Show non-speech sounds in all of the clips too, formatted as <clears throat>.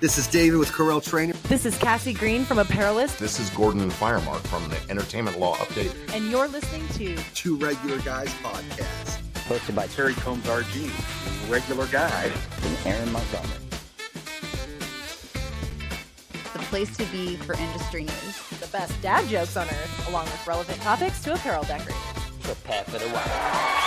This is David with Corel Training. This is Cassie Green from Apparelist. This is Gordon and Firemark from the Entertainment Law Update. And you're listening to Two Regular Guys Podcast. Hosted by Terry Combs RG, regular guy, and Aaron Montgomery. The place to be for industry news. The best dad jokes on earth, along with relevant topics to apparel decorating. Prepare for the wow.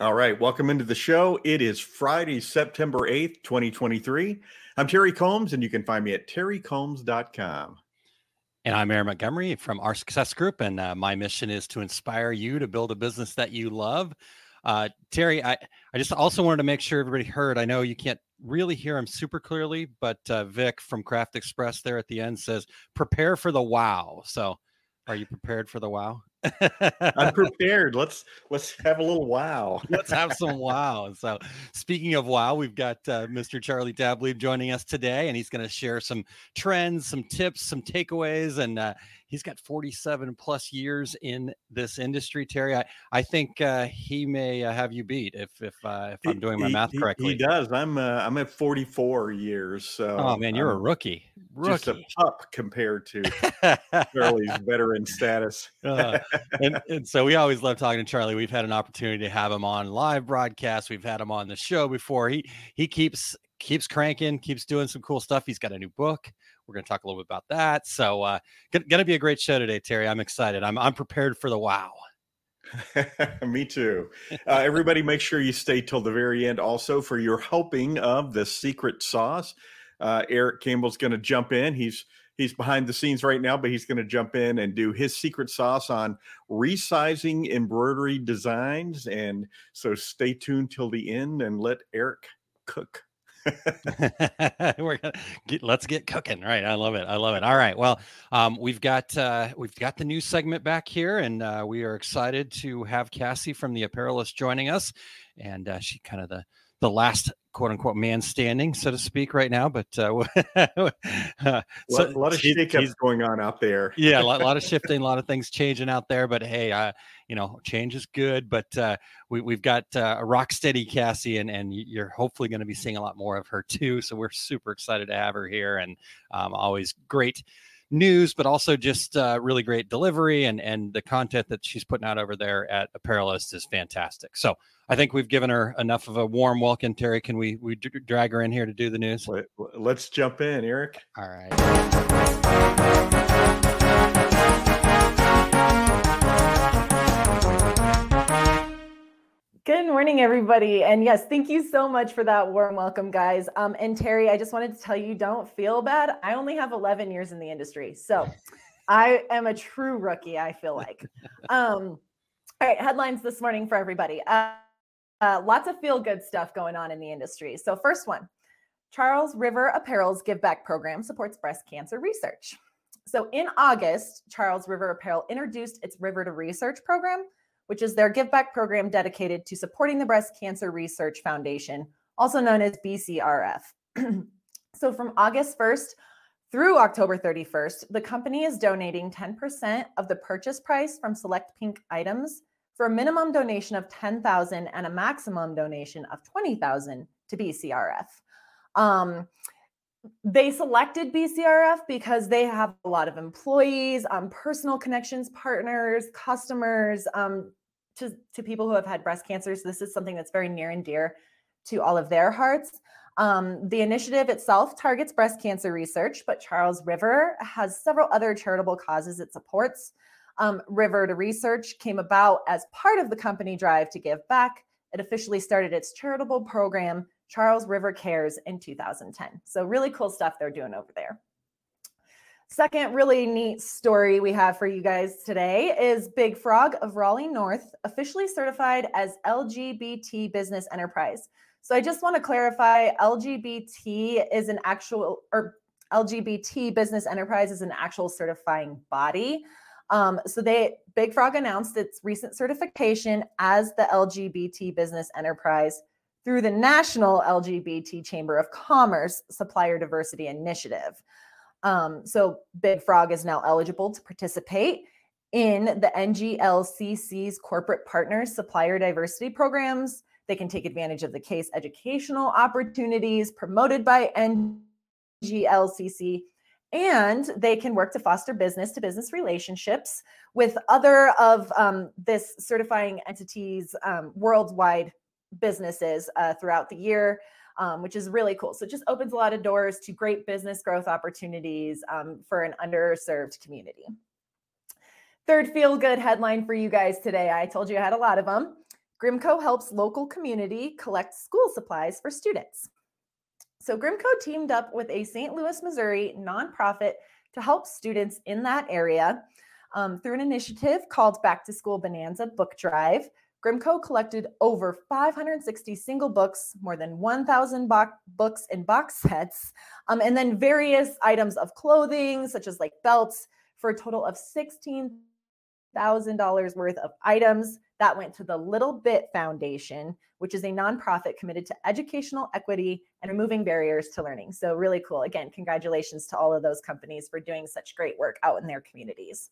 All right, welcome into the show. It is Friday, September 8th, 2023. I'm Terry Combs, and you can find me at terrycombs.com. And I'm Aaron Montgomery from our Success Group, and uh, my mission is to inspire you to build a business that you love. Uh, Terry, I, I just also wanted to make sure everybody heard. I know you can't really hear him super clearly, but uh, Vic from Craft Express there at the end says, prepare for the wow. So are you prepared for the wow? I'm <laughs> prepared. Let's let's have a little wow. <laughs> let's have some wow. So, speaking of wow, we've got uh, Mr. Charlie Taublieb joining us today, and he's going to share some trends, some tips, some takeaways, and uh, he's got 47 plus years in this industry. Terry, I, I think uh, he may uh, have you beat if if uh, if I'm doing my he, math correctly. He, does. I'm uh, I'm at 44 years. So oh man, you're I'm a rookie. Rookie. Just a pup compared to <laughs> Charlie's veteran status. uh, and, <laughs> and so we always love talking to Charlie. We've had an opportunity to have him on live broadcast. We've had him on the show before. He he keeps keeps cranking, keeps doing some cool stuff. He's got a new book. We're going to talk a little bit about that. So, uh, going to be a great show today, Terry. I'm excited. I'm I'm prepared for the wow. <laughs> Me too. Uh, everybody, make sure you stay till the very end also for your helping of the secret sauce. Uh, Eric Campbell's going to jump in. He's he's behind the scenes right now, but he's going to jump in and do his secret sauce on resizing embroidery designs. And so stay tuned till the end and let Eric cook. <laughs> We're gonna get, let's get cooking. Right. I love it. I love it. All right. Well, um, we've got uh, we've got the news segment back here, and uh, we are excited to have Cassie from the Apparelist joining us. And uh, she kind of the the last quote unquote man standing, so to speak, right now. But uh, <laughs> uh, so, a lot of shakeups going on out there. yeah, a lot, a lot, of shifting, a lot of things changing out there. But hey, uh, you know, change is good. But uh, we, we've got uh, a rock steady Cassie, and and you're hopefully going to be seeing a lot more of her too. So we're super excited to have her here, and um, always great news, but also just uh, really great delivery and and the content that she's putting out over there at Apparelist is fantastic. So I think we've given her enough of a warm welcome. Terry, can we we d- drag her in here to do the news? Let's jump in, Eric. All right. Good morning, everybody. And yes, thank you so much for that warm welcome, guys. Um, and Terry, I just wanted to tell you don't feel bad. I only have 11 years in the industry. So I am a true rookie, I feel like. Um, all right, headlines this morning for everybody. Uh, uh, lots of feel good stuff going on in the industry. So, first one Charles River Apparel's Give Back program supports breast cancer research. So, in August, Charles River Apparel introduced its River to Research program which is their Give Back program dedicated to supporting the Breast Cancer Research Foundation, also known as BCRF. <clears throat> so from August 1st through October 31st, the company is donating 10% of the purchase price from select pink items for a minimum donation of 10,000 and a maximum donation of 20,000 to BCRF. Um, they selected BCRF because they have a lot of employees, um, personal connections, partners, customers, um, to, to people who have had breast cancer. So this is something that's very near and dear to all of their hearts. Um, the initiative itself targets breast cancer research, but Charles River has several other charitable causes it supports. Um, River to Research came about as part of the company drive to give back. It officially started its charitable program, Charles River Cares, in 2010. So, really cool stuff they're doing over there. Second, really neat story we have for you guys today is Big Frog of Raleigh North, officially certified as LGBT business enterprise. So I just want to clarify LGBT is an actual, or LGBT business enterprise is an actual certifying body. Um, so they, Big Frog announced its recent certification as the LGBT business enterprise through the National LGBT Chamber of Commerce Supplier Diversity Initiative. Um, so Big Frog is now eligible to participate in the NGLCC's corporate partners supplier diversity programs. They can take advantage of the case educational opportunities promoted by NGLCC, and they can work to foster business to business relationships with other of um, this certifying entities um, worldwide businesses uh, throughout the year. Um, which is really cool. So it just opens a lot of doors to great business growth opportunities um, for an underserved community. Third feel good headline for you guys today. I told you I had a lot of them. Grimco helps local community collect school supplies for students. So Grimco teamed up with a St. Louis, Missouri nonprofit to help students in that area um, through an initiative called Back to School Bonanza Book Drive. Grimco collected over 560 single books, more than 1,000 bo- books in box sets, um, and then various items of clothing, such as like belts, for a total of $16,000 worth of items that went to the Little Bit Foundation, which is a nonprofit committed to educational equity and removing barriers to learning. So, really cool. Again, congratulations to all of those companies for doing such great work out in their communities.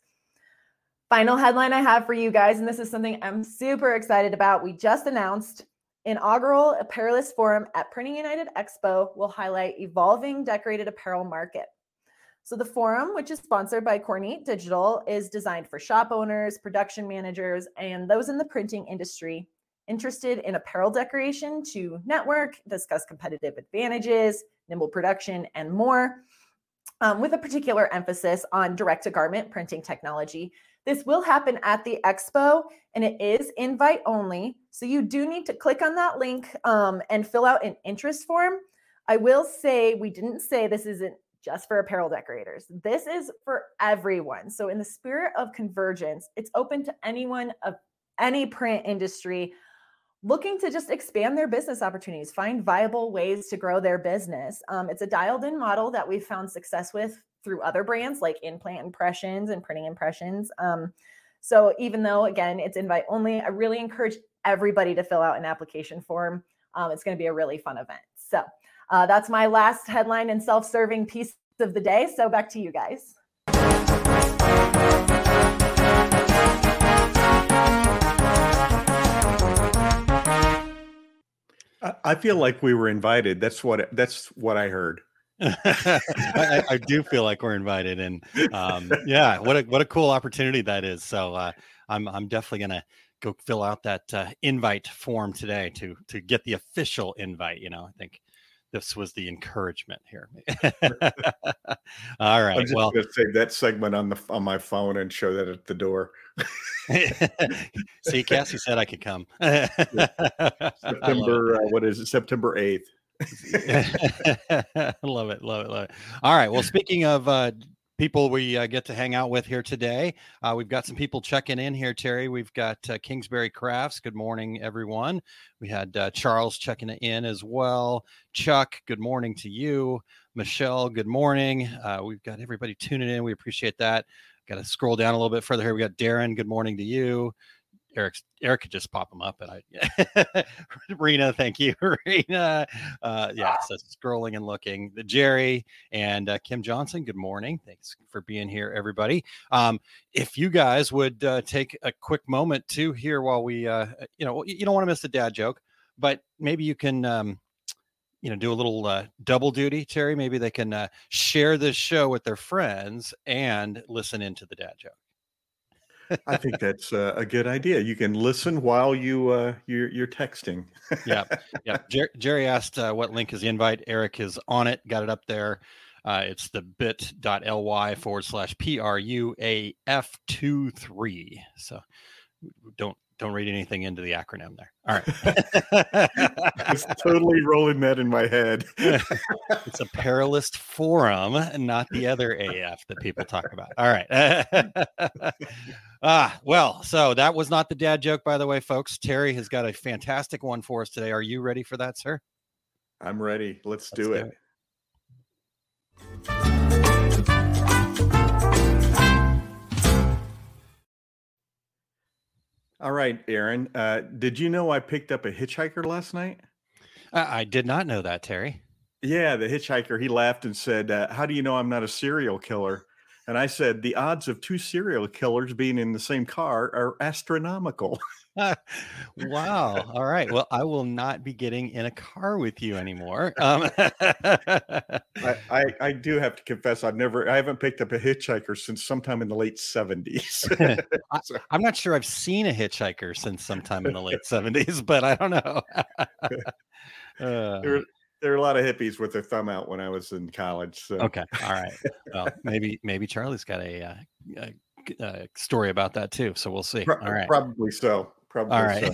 Final headline I have for you guys, and this is something I'm super excited about. We just announced inaugural Apparelist Forum at Printing United Expo will highlight evolving decorated apparel market. So the forum, which is sponsored by Kornit Digital, is designed for shop owners, production managers, and those in the printing industry interested in apparel decoration to network, discuss competitive advantages, nimble production, and more, um, with a particular emphasis on direct to garment printing technology this will happen at the expo and it is invite only. So you do need to click on that link um, and fill out an interest form. I will say, we didn't say this isn't just for apparel decorators. This is for everyone. So, in the spirit of convergence, it's open to anyone of any print industry looking to just expand their business opportunities, find viable ways to grow their business. Um, it's a dialed in model that we've found success with through other brands like In-Plant Impressions and printing impressions. Um, so even though again it's invite only, I really encourage everybody to fill out an application form. Um, it's going to be a really fun event. So uh, that's my last headline and self-serving piece of the day. So back to you guys. I feel like we were invited. That's what that's what I heard. <laughs> I, I, do feel like we're invited, and um, yeah, what a what a cool opportunity that is. So uh, I'm I'm definitely gonna go fill out that uh, invite form today to to get the official invite. You know, I think this was the encouragement here. <laughs> All right. well, going to save that segment on the on my phone and show that at the door. <laughs> See, Cassie said I could come. September. Uh, what is it? September eighth. <laughs> love it, love it, love it. All right. Well, speaking of uh, people we uh, get to hang out with here today, uh, we've got some people checking in here. Terry, we've got uh, Kingsbury Crafts. Good morning, everyone. We had uh, Charles checking in as well. Chuck, good morning to you. Michelle, good morning. Uh, we've got everybody tuning in. We appreciate that. Got to scroll down a little bit further here. We got Darren. Good morning to you. Eric Eric could just pop them up and I <laughs> Rena, thank you. <laughs> Rena. Uh yeah, so scrolling and looking. The Jerry and uh, Kim Johnson, good morning. Thanks for being here, everybody. Um, if you guys would uh, take a quick moment to here while we uh you know you don't want to miss the dad joke, but maybe you can um you know do a little uh, double duty terry maybe they can uh, share this show with their friends and listen into the dad joke I think that's uh, a good idea. You can listen while you uh, you're, you're texting. yeah, yeah. <laughs> Jer- Jerry asked uh, what link is the invite. Eric is on it. Got it up there. Uh, it's the bit.ly forward slash p r u a f two three. So don't don't read anything into the acronym there. All right. <laughs> it's totally rolling that in my head. <laughs> it's Apparelist forum, and not the other AF that people talk about. All right. <laughs> ah, well, so that was not the dad joke, by the way, folks. Terry has got a fantastic one for us today. Are you ready for that, sir? I'm ready. Let's, Let's do, do it. it. All right, Aaron. Uh, did you know I picked up a hitchhiker last night? Uh, I did not know that, Terry. Yeah, the hitchhiker. He laughed and said, uh, "How do you know I'm not a serial killer?" And I said, the odds of two serial killers being in the same car are astronomical. <laughs> <laughs> wow. All right. Well, I will not be getting in a car with you anymore. <laughs> Um, I, <laughs> I, I do have to confess, I've never, I haven't picked up a hitchhiker since sometime in the late 70s. I, I'm not sure I've seen a hitchhiker since sometime in the late 70s, but I don't know. Uh, there, there were a lot of hippies with their thumb out when I was in college. So. okay. All right. Well, maybe maybe Charlie's got a, uh, a, a story about that too. So we'll see. Pro- All right. Probably so. Probably All right. so.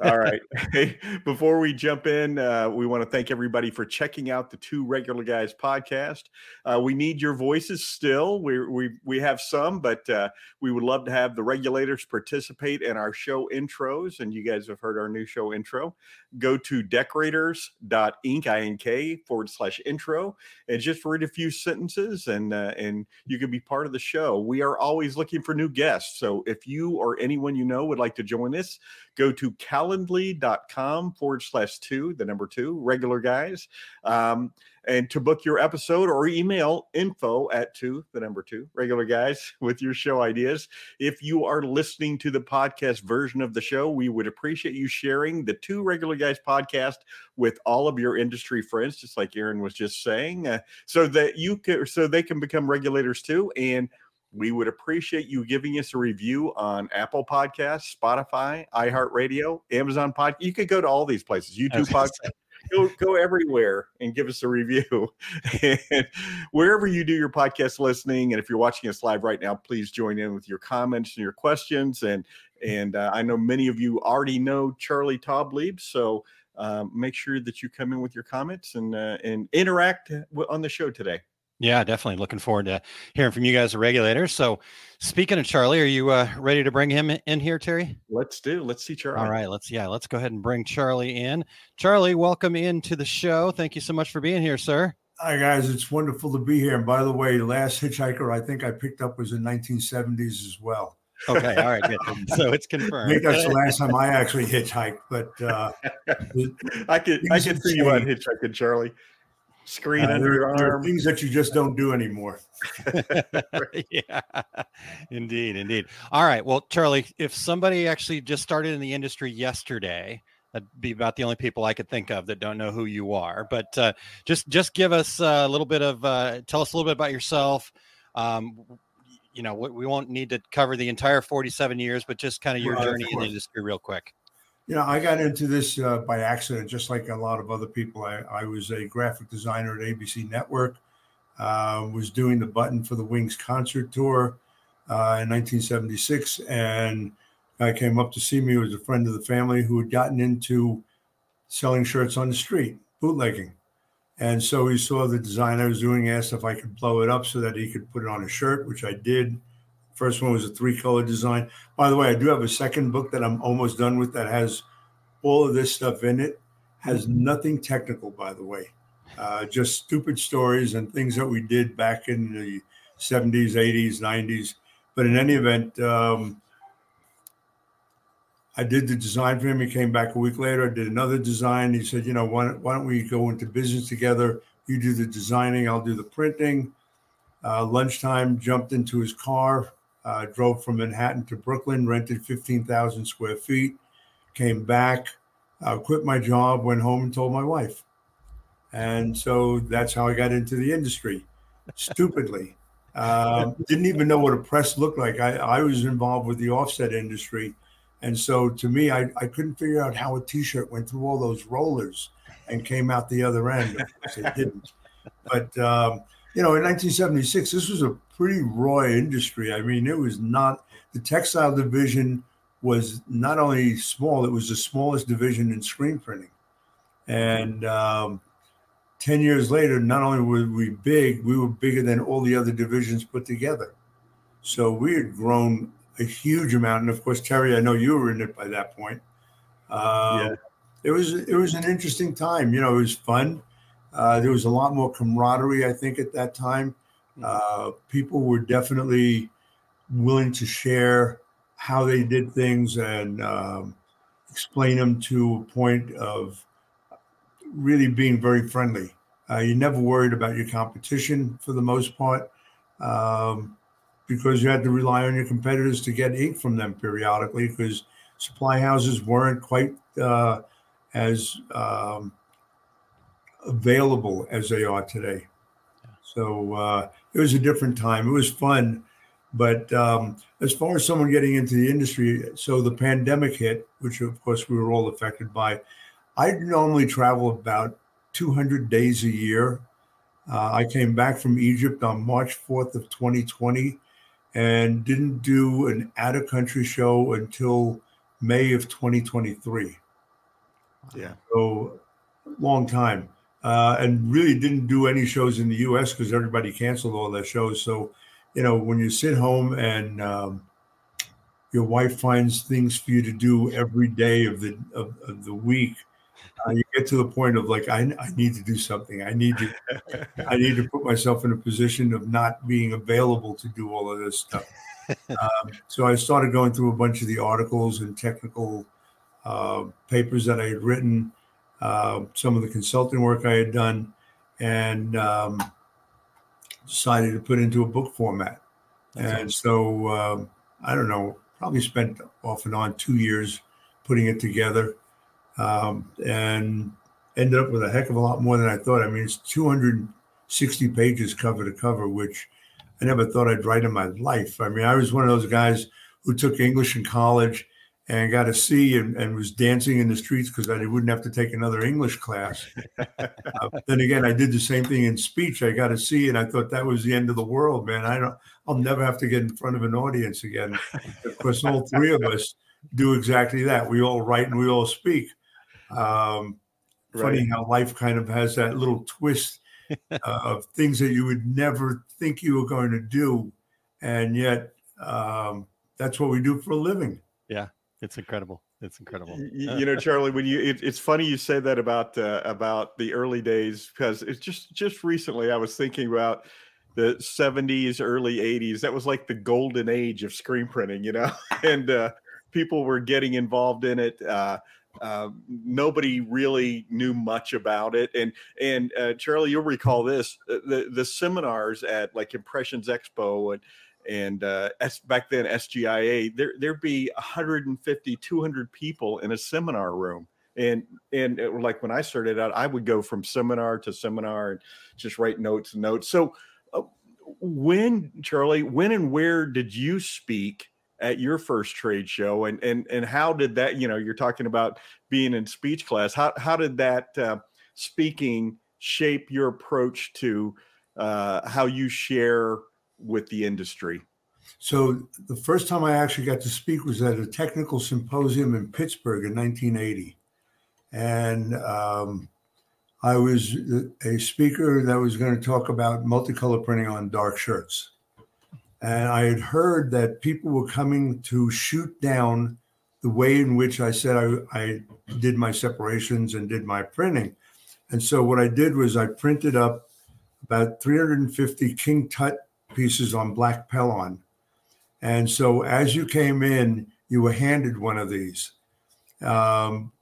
All right. <laughs> Hey, before we jump in, uh, we want to thank everybody for checking out the Two Regular Guys podcast. Uh, we need your voices still. We we we have some, but uh, we would love to have the regulators participate in our show intros. And you guys have heard our new show intro. Go to decorators.inc ink forward slash intro and just read a few sentences, and uh, and you can be part of the show. We are always looking for new guests. So if you or anyone you know would like to join us, go to calendly.com forward slash two, the number two, regular guys. Um, and to book your episode or email info at two, the number two, regular guys <laughs> with your show ideas. If you are listening to the podcast version of the show, we would appreciate you sharing the two regular guys podcast with all of your industry friends, just like Aaron was just saying, uh, so that you can, so they can become regulators too. And we would appreciate you giving us a review on Apple Podcasts, Spotify, iHeartRadio, Amazon Pod. You could go to all these places, YouTube Podcast. Go, go everywhere and give us a review. <laughs> and wherever you do your podcast listening, and if you're watching us live right now, please join in with your comments and your questions. And and uh, I know many of you already know Charlie Taublieb, so um, make sure that you come in with your comments and uh, and interact on the show today. Yeah, definitely. Looking forward to hearing from you guys, the regulators. So, speaking of Charlie, are you uh, ready to bring him in here, Terry? Let's do. Let's see Charlie. All right. Let's yeah. Let's go ahead and bring Charlie in. Charlie, welcome into the show. Thank you so much for being here, sir. Hi guys, it's wonderful to be here. And by the way, the last hitchhiker I think I picked up was in 1970s as well. Okay. All right. Good. <laughs> So it's confirmed. I confirmed. think that's the last time I actually hitchhiked. But uh, <laughs> I could I could see you on hitchhiking, Charlie. Screen uh, under your arm. things that you just don't do anymore. <laughs> <laughs> yeah, indeed, indeed. All right. Well, Charlie, if somebody actually just started in the industry yesterday, that'd be about the only people I could think of that don't know who you are. But uh, just just give us a little bit of uh, tell us a little bit about yourself. Um, you know, we we won't need to cover the entire 47 years, but just kind of your Right, of journey in the industry, real quick. You know, I got into this uh, by accident, just like a lot of other people. I, I was a graphic designer at ABC Network. Uh, was doing the button for the Wings concert tour uh, in 1976, and guy came up to see me. He was a friend of the family who had gotten into selling shirts on the street, bootlegging. And so he saw the design I was doing, asked if I could blow it up so that he could put it on a shirt, which I did. First one was a three color design. By the way, I do have a second book that I'm almost done with that has all of this stuff in it. Has nothing technical, by the way, uh, just stupid stories and things that we did back in the 70s, 80s, 90s. But in any event, um, I did the design for him. He came back a week later. I did another design. He said, you know, why, don't- why don't we go into business together? You do the designing, I'll do the printing. Uh, lunchtime, jumped into his car, uh, drove from Manhattan to Brooklyn, rented 15,000 square feet, came back, uh, quit my job, went home and told my wife. And so that's how I got into the industry, stupidly. Um, didn't even know what a press looked like. I, I was involved with the offset industry. And so to me, I, I couldn't figure out how a t shirt went through all those rollers and came out the other end. Of course, it didn't. But, um, you know, in 1976, this was a pretty raw industry. I mean, it was not the textile division was not only small, it was the smallest division in screen printing. And um, 10 years later, not only were we big, we were bigger than all the other divisions put together. So we had grown a huge amount. And of course, Terry, I know you were in it by that point. Uh, Yeah. It was it was an interesting time. You know, it was fun. Uh, there was a lot more camaraderie, I think, at that time. Uh, people were definitely willing to share how they did things and um, explain them to a point of really being very friendly. Uh, you never worried about your competition for the most part. Um, because you had to rely on your competitors to get ink from them periodically because supply houses weren't quite uh, as um, available as they are today. So uh, it was a different time. It was fun. But um, as far as someone getting into the industry, so the pandemic hit, which of course we were all affected by. I normally travel about 200 days a year. Uh, I came back from Egypt on March 4th of 2020 and didn't do an out of country show until May of 2023. Yeah. So long time. Uh, and really didn't do any shows in the US because everybody canceled all their shows. So, you know, when you sit home and um, your wife finds things for you to do every day of the of, of the week, uh, you get to the point of like, I, I need to do something. I need to I need to put myself in a position of not being available to do all of this stuff. um, so I started going through a bunch of the articles and technical uh, papers that I had written, uh, some of the consulting work I had done, and um, decided to put into a book format. That's and so um, I don't know, probably spent off and on two years putting it together, um, and ended up with a heck of a lot more than I thought. I mean, it's 260 pages cover to cover, which I never thought I'd write in my life. I mean, I was one of those guys who took English in college and got a C and, and was dancing in the streets because I wouldn't have to take another English class. <laughs> uh, then again, I did the same thing in speech. I got a C and I thought that was the end of the world, man. I don't, I'll never have to get in front of an audience again. of course, all three of us do exactly that. We all write and we all speak. Um, funny how life kind of has that little twist uh, of things that you would never think you were going to do, and yet um, that's what we do for a living. It's incredible. It's incredible. Y- you know charlie when you it, it's funny you say that about uh, about the early days because it's just just recently i was thinking about the 70s early 80s that was like the golden age of screen printing you know <laughs> and uh, people were getting involved in it uh, uh, nobody really knew much about it and and uh, charlie you'll recall this uh, the the seminars at like impressions expo and and uh, S, back then SGIA, there there'd be 150, 200 people in a seminar room, and and it, like when I started out, I would go from seminar to seminar and just write notes and notes. So, uh, when Charlie, when and where did you speak at your first trade show, and and and how did that? You know, you're talking about being in speech class. How how did that uh, speaking shape your approach to uh, how you share with the industry? So the first time I actually got to speak was at a technical symposium in Pittsburgh in 1980, and um, I was a speaker that was going to talk about multicolor printing on dark shirts. And I had heard that people were coming to shoot down the way in which I said I, I did my separations and did my printing. And so what I did was I printed up about 350 King Tut pieces on black Pellon. And so as you came in, you were handed one of these. Um,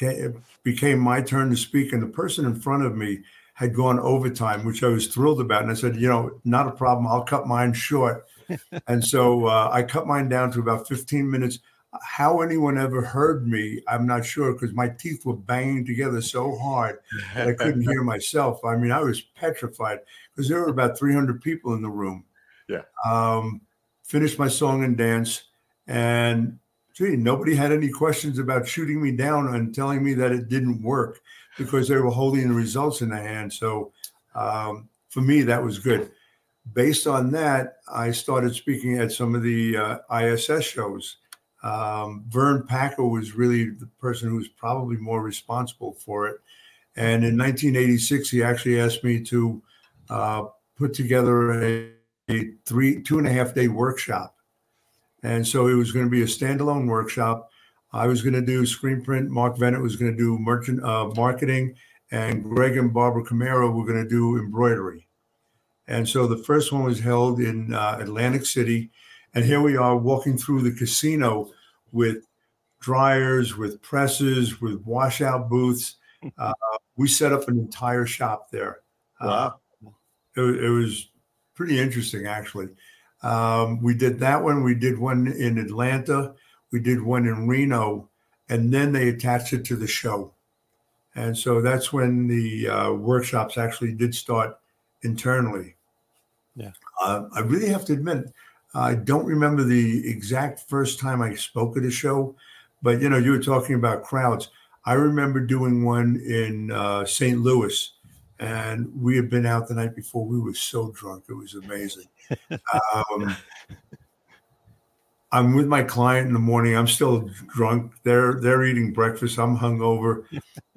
it became my turn to speak, and the person in front of me had gone overtime, which I was thrilled about. And I said, you know, not a problem. I'll cut mine short. <laughs> and so uh, I cut mine down to about 15 minutes. How anyone ever heard me, I'm not sure because my teeth were banging together so hard that I couldn't <laughs> hear myself. I mean, I was petrified because there were about 300 people in the room. Yeah. Um, finished my song and dance, and gee, nobody had any questions about shooting me down and telling me that it didn't work because they were holding the results in their hand. So um, for me, that was good. Based on that, I started speaking at some of the uh, ISS shows. Um, Vern Packer was really the person who was probably more responsible for it. And in 1986, he actually asked me to uh, put together a, a three, two and a half day workshop. And so it was going to be a standalone workshop. I was going to do screen print. Mark Venit was going to do merchant uh, marketing, and Greg and Barbara Camaro were going to do embroidery. And so the first one was held in uh, Atlantic City, and here we are walking through the casino with dryers, with presses, with washout booths. <laughs> Uh, we set up an entire shop there. Uh, it, it was pretty interesting, actually. Um, we did that one. We did one in Atlanta. We did one in Reno, and then they attached it to the show. And so that's when the uh, workshops actually did start internally. Yeah. Uh, I really have to admit, I don't remember the exact first time I spoke at a show, but you know, you were talking about crowds. I remember doing one in uh, St. Louis, and we had been out the night before. We were so drunk; it was amazing. um, I'm with my client in the morning. I'm still drunk. They're they're eating breakfast. I'm hungover,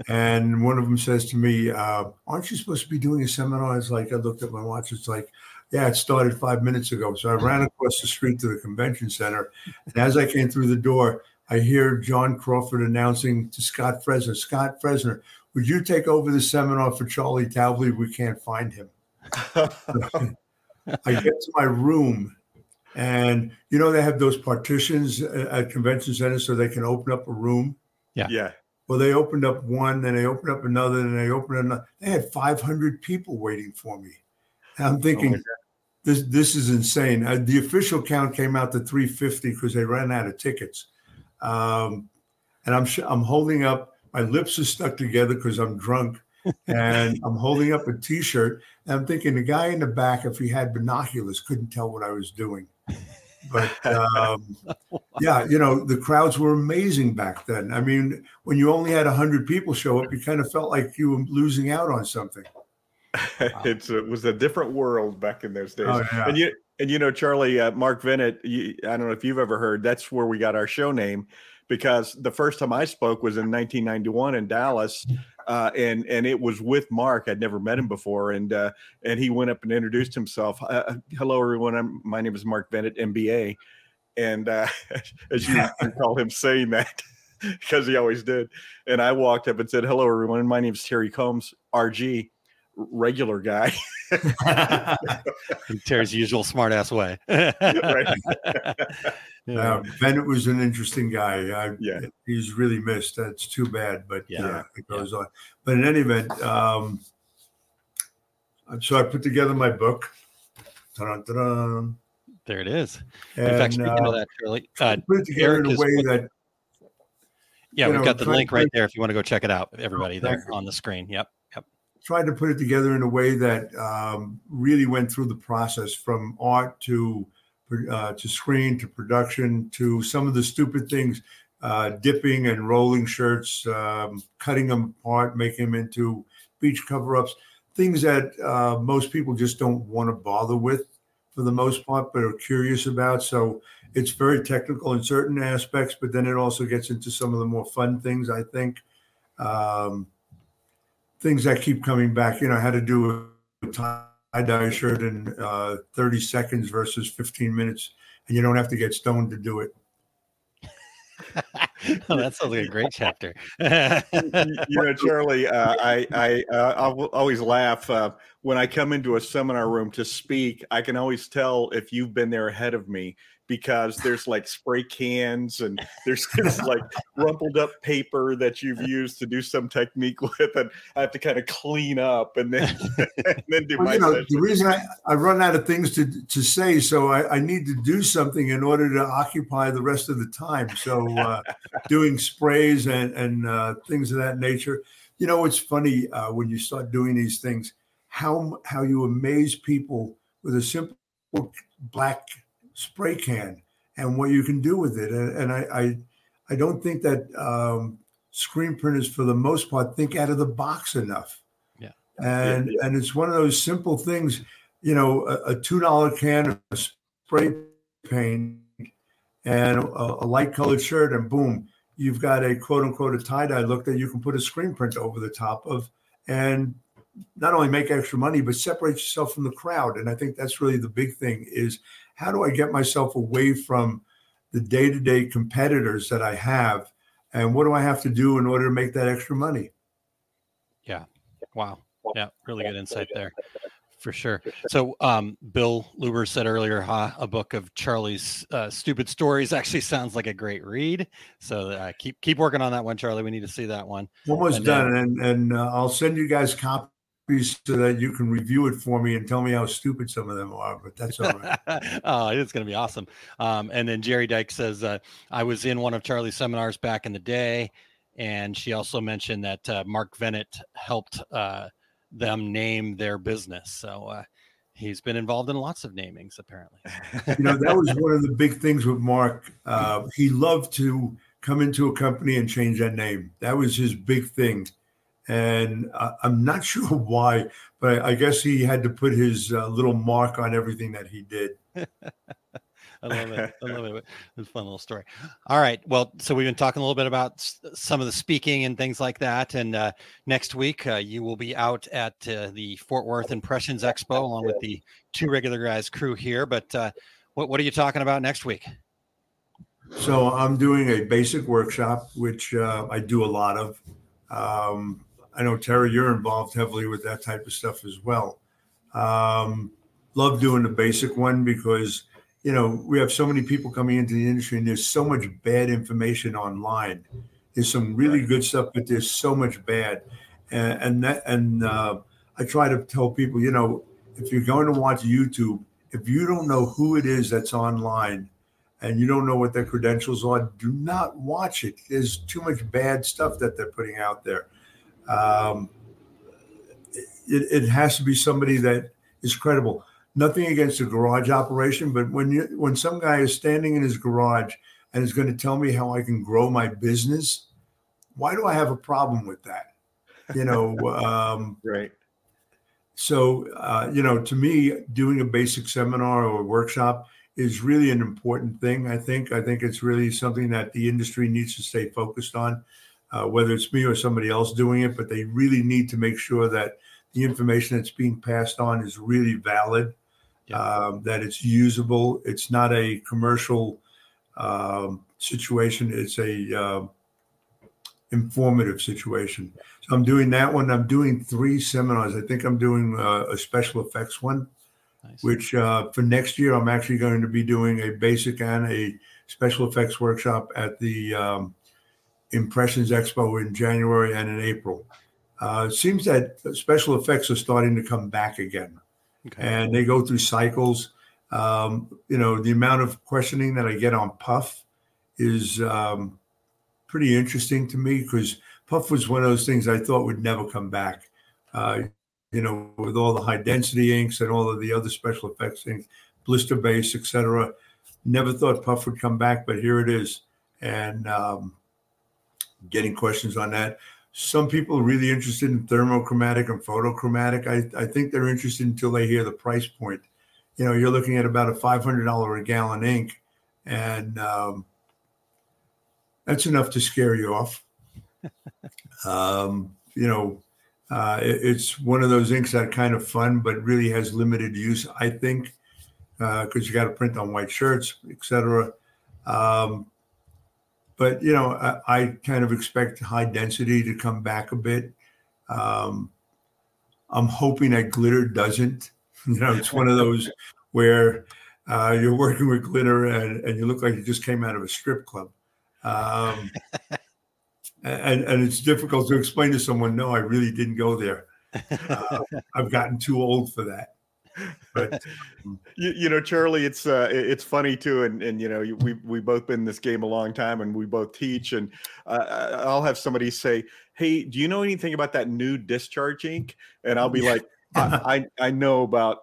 and one of them says to me, uh, "Aren't you supposed to be doing a seminar?" It's like I looked at my watch. It's like, yeah, it started five minutes ago. So I ran across the street to the convention center, and as I came through the door, I hear John Crawford announcing to Scott Fresener, "Scott Fresener, would you take over the seminar for Charlie Taublieb? We can't find him." <laughs> I get to my room and you know they have those partitions uh, at convention centers so they can open up a room. Yeah. Yeah. Well, they opened up one, then they opened up another, and they opened another. They had 500 people waiting for me. And I'm oh thinking, God. This this is insane. Uh, the official count came out to 350 because they ran out of tickets. Um, and I'm sh- I'm holding up. My lips are stuck together because I'm drunk, <laughs> and I'm holding up a T-shirt. And I'm thinking the guy in the back, if he had binoculars, couldn't tell what I was doing. But <laughs> um, yeah, you know, the crowds were amazing back then. I mean, when you only had 100 people show up, you kind of felt like you were losing out on something. It's it was a different world back in those days. Oh, yeah. And you and you know Charlie uh, Mark Venit. You, I don't know if you've ever heard. That's where we got our show name because the first time I spoke was in 1991 in Dallas, uh, and and it was with Mark. I'd never met him before, and uh, and he went up and introduced himself. Uh, Hello, everyone. I'm, my name is Mark Bennett, MBA, and uh, <laughs> as you <laughs> recall him saying that. <laughs> Because he always did, and I walked up and said, "Hello, everyone. My name is Terry Combs, RG, regular guy." <laughs> In Terry's usual smart ass way. Right. <laughs> Yeah. Uh, Bennett was an interesting guy. I, Yeah. he's really missed. That's too bad, but Yeah. yeah, it goes on. But in any event, um, so I put together my book. Dun, dun, dun, There it is. In and, fact, speaking uh, of that, Shirley, uh, put it together Eric in a way put- that yeah, you we've know, got the link right there if you want to go check it out. Everybody thank there you. on the screen. Yep. Tried to put it together in a way that um, really went through the process from art to uh, to screen to production to some of the stupid things, uh, dipping and rolling shirts, um, cutting them apart, making them into beach cover-ups, things that uh, most people just don't want to bother with for the most part, but are curious about. So it's very technical in certain aspects, but then it also gets into some of the more fun things. I think. Um, things that keep coming back. You know, had to do a tie dye shirt in uh, 30 seconds versus 15 minutes, and you don't have to get stoned to do it. <laughs> oh, that sounds like a great chapter. you know, Charlie, uh, I I uh, I will always laugh uh, when I come into a seminar room to speak. I can always tell if you've been there ahead of me because there's like spray cans and there's this like rumpled up paper that you've used to do some technique <laughs> with, and I have to kind of clean up and then <laughs> and then do Well, my you know, the reason I, I run out of things to to say, so I, I need to do something in order to occupy the rest of the time. So uh, <laughs> doing sprays and and uh, things of that nature. You know, it's funny uh, when you start doing these things, how how you amaze people with a simple black spray can and what you can do with it. And, and I, I I don't think that um, screen printers, for the most part, think out of the box enough. Yeah. And and it's one of those simple things, you know, a, a two dollar can of spray paint and a, a light colored shirt, and boom, you've got a quote unquote a tie dye look that you can put a screen print over the top of, and not only make extra money but separate yourself from the crowd. And I think that's really the big thing is how do I get myself away from the day to day competitors that I have, and what do I have to do in order to make that extra money? Yeah. Wow. Yeah. Really good insight there. For sure. So, um, Bill Luber said earlier, huh, a book of Charlie's uh, stupid stories actually sounds like a great read. So, uh, keep keep working on that one, Charlie. We need to see that one. Almost And done, and and uh, I'll send you guys copies so that you can review it for me and tell me how stupid some of them are. But that's all right. <laughs> oh, it's going to be awesome. Um, and then Jerry Dyke says, uh, I was in one of Charlie's seminars back in the day. And she also mentioned that uh, Mark Venit helped uh, them name their business. So uh, he's been involved in lots of namings, apparently. <laughs> you know, that was one of the big things with Mark. Uh, he loved to come into a company and change that name. That was his big thing. And uh, I'm not <laughs> sure why, but I guess he had to put his uh, little mark on everything that he did. <laughs> I love it. I love it. It's a fun little story. All right. Well, so we've been talking a little bit about s- some of the speaking and things like that. And uh, next week, uh, you will be out at uh, the Fort Worth Impressions Expo along with the two regular guys crew here. But uh, what, what are you talking about next week? So I'm doing a basic workshop, which uh, I do a lot of. Um, I know Terry, you're involved heavily with that type of stuff as well. Um, love doing the basic one because you know we have so many people coming into the industry, and there's so much bad information online. There's some really good stuff, but there's so much bad, and and that and uh, I try to tell people, you know, if you're going to watch YouTube, if you don't know who it is that's online and you don't know what their credentials are, do not watch it. There's too much bad stuff that they're putting out there. Um, it, it has to be somebody that is credible. Nothing against a garage operation, but when you when some guy is standing in his garage and is going to tell me how I can grow my business, why do I have a problem with that? You know, <laughs> um, right. So, uh, you know, to me, doing a basic seminar or workshop is really an important thing. I think. I think it's really something that the industry needs to stay focused on, uh, whether it's me or somebody else doing it. But they really need to make sure that the information that's being passed on is really valid, um, that it's usable. It's not a commercial um, situation. It's a uh, informative situation. So I'm doing that one. I'm doing three seminars. I think I'm doing uh, a special effects one, Nice. which uh, for next year I'm actually going to be doing a basic and a special effects workshop at the um, Impressions Expo in January and in April. Uh, it seems that special effects are starting to come back again, Okay. and they go through cycles. Um, you know, the amount of questioning that I get on Puff is um, pretty interesting to me because Puff was one of those things I thought would never come back. Uh, you know, with all the high density inks and all of the other special effects things, blister base, etc. Never thought Puff would come back, but here it is, and um, getting questions on that. Some people are really interested in thermochromatic and photochromatic. I, I think they're interested until they hear the price point. You know, you're looking at about a five hundred dollar a gallon ink, and um, that's enough to scare you off. <laughs> um, you know, uh, it- it's one of those inks that kind of fun, but really has limited use, I think, because you got to print on white shirts, etc. Um, but you know, I, I kind of expect high density to come back a bit. Um, I'm hoping that glitter doesn't. <laughs> You know, it's one of those where uh, you're working with glitter and, and you look like you just came out of a strip club. Um, <laughs> and, and it's difficult to explain to someone, no, I really didn't go there. Uh, I've gotten too old for that. <laughs> But You, you know, Charlie, it's uh, it's funny too, and and you know, we we both been in this game a long time, and we both teach, and uh, I'll have somebody say, "Hey, do you know anything about that new discharge ink?" And I'll be like, I, I I know about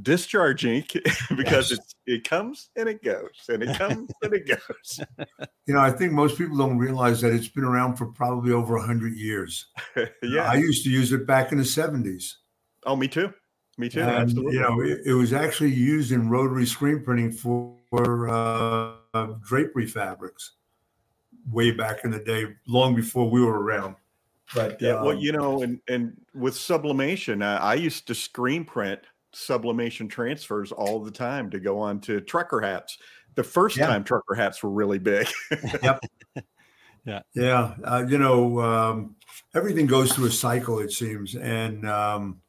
discharge ink <laughs> because Yes. it's it comes and it goes, and it comes <laughs> and it goes. you know, I think most people don't realize that it's been around for probably over hundred years. yeah. I used to use it back in the '70s. oh, me too. Me too. and Absolutely. you know it, it was actually used in rotary screen printing for, for uh, drapery fabrics way back in the day long before we were around but Yeah, well, um, you know, and and with sublimation, uh, I used to screen print sublimation transfers all the time to go on to trucker hats. The first Yeah. time trucker hats were really big. <laughs> Yep. <laughs> Yeah. Yeah uh, you know um, everything goes through a cycle it seems and um,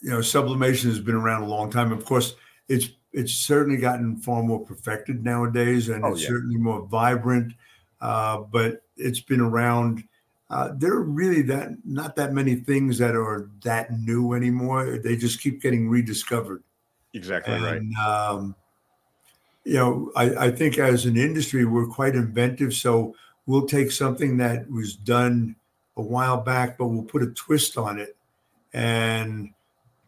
you know sublimation has been around a long time of course it's it's certainly gotten far more perfected nowadays and Oh, it's yeah. certainly more vibrant uh, but it's been around uh, there are really that not that many things that are that new anymore. They just keep getting rediscovered. Exactly right. Um, you know, I, I think as an industry, we're quite inventive. So we'll take something that was done a while back, but we'll put a twist on it and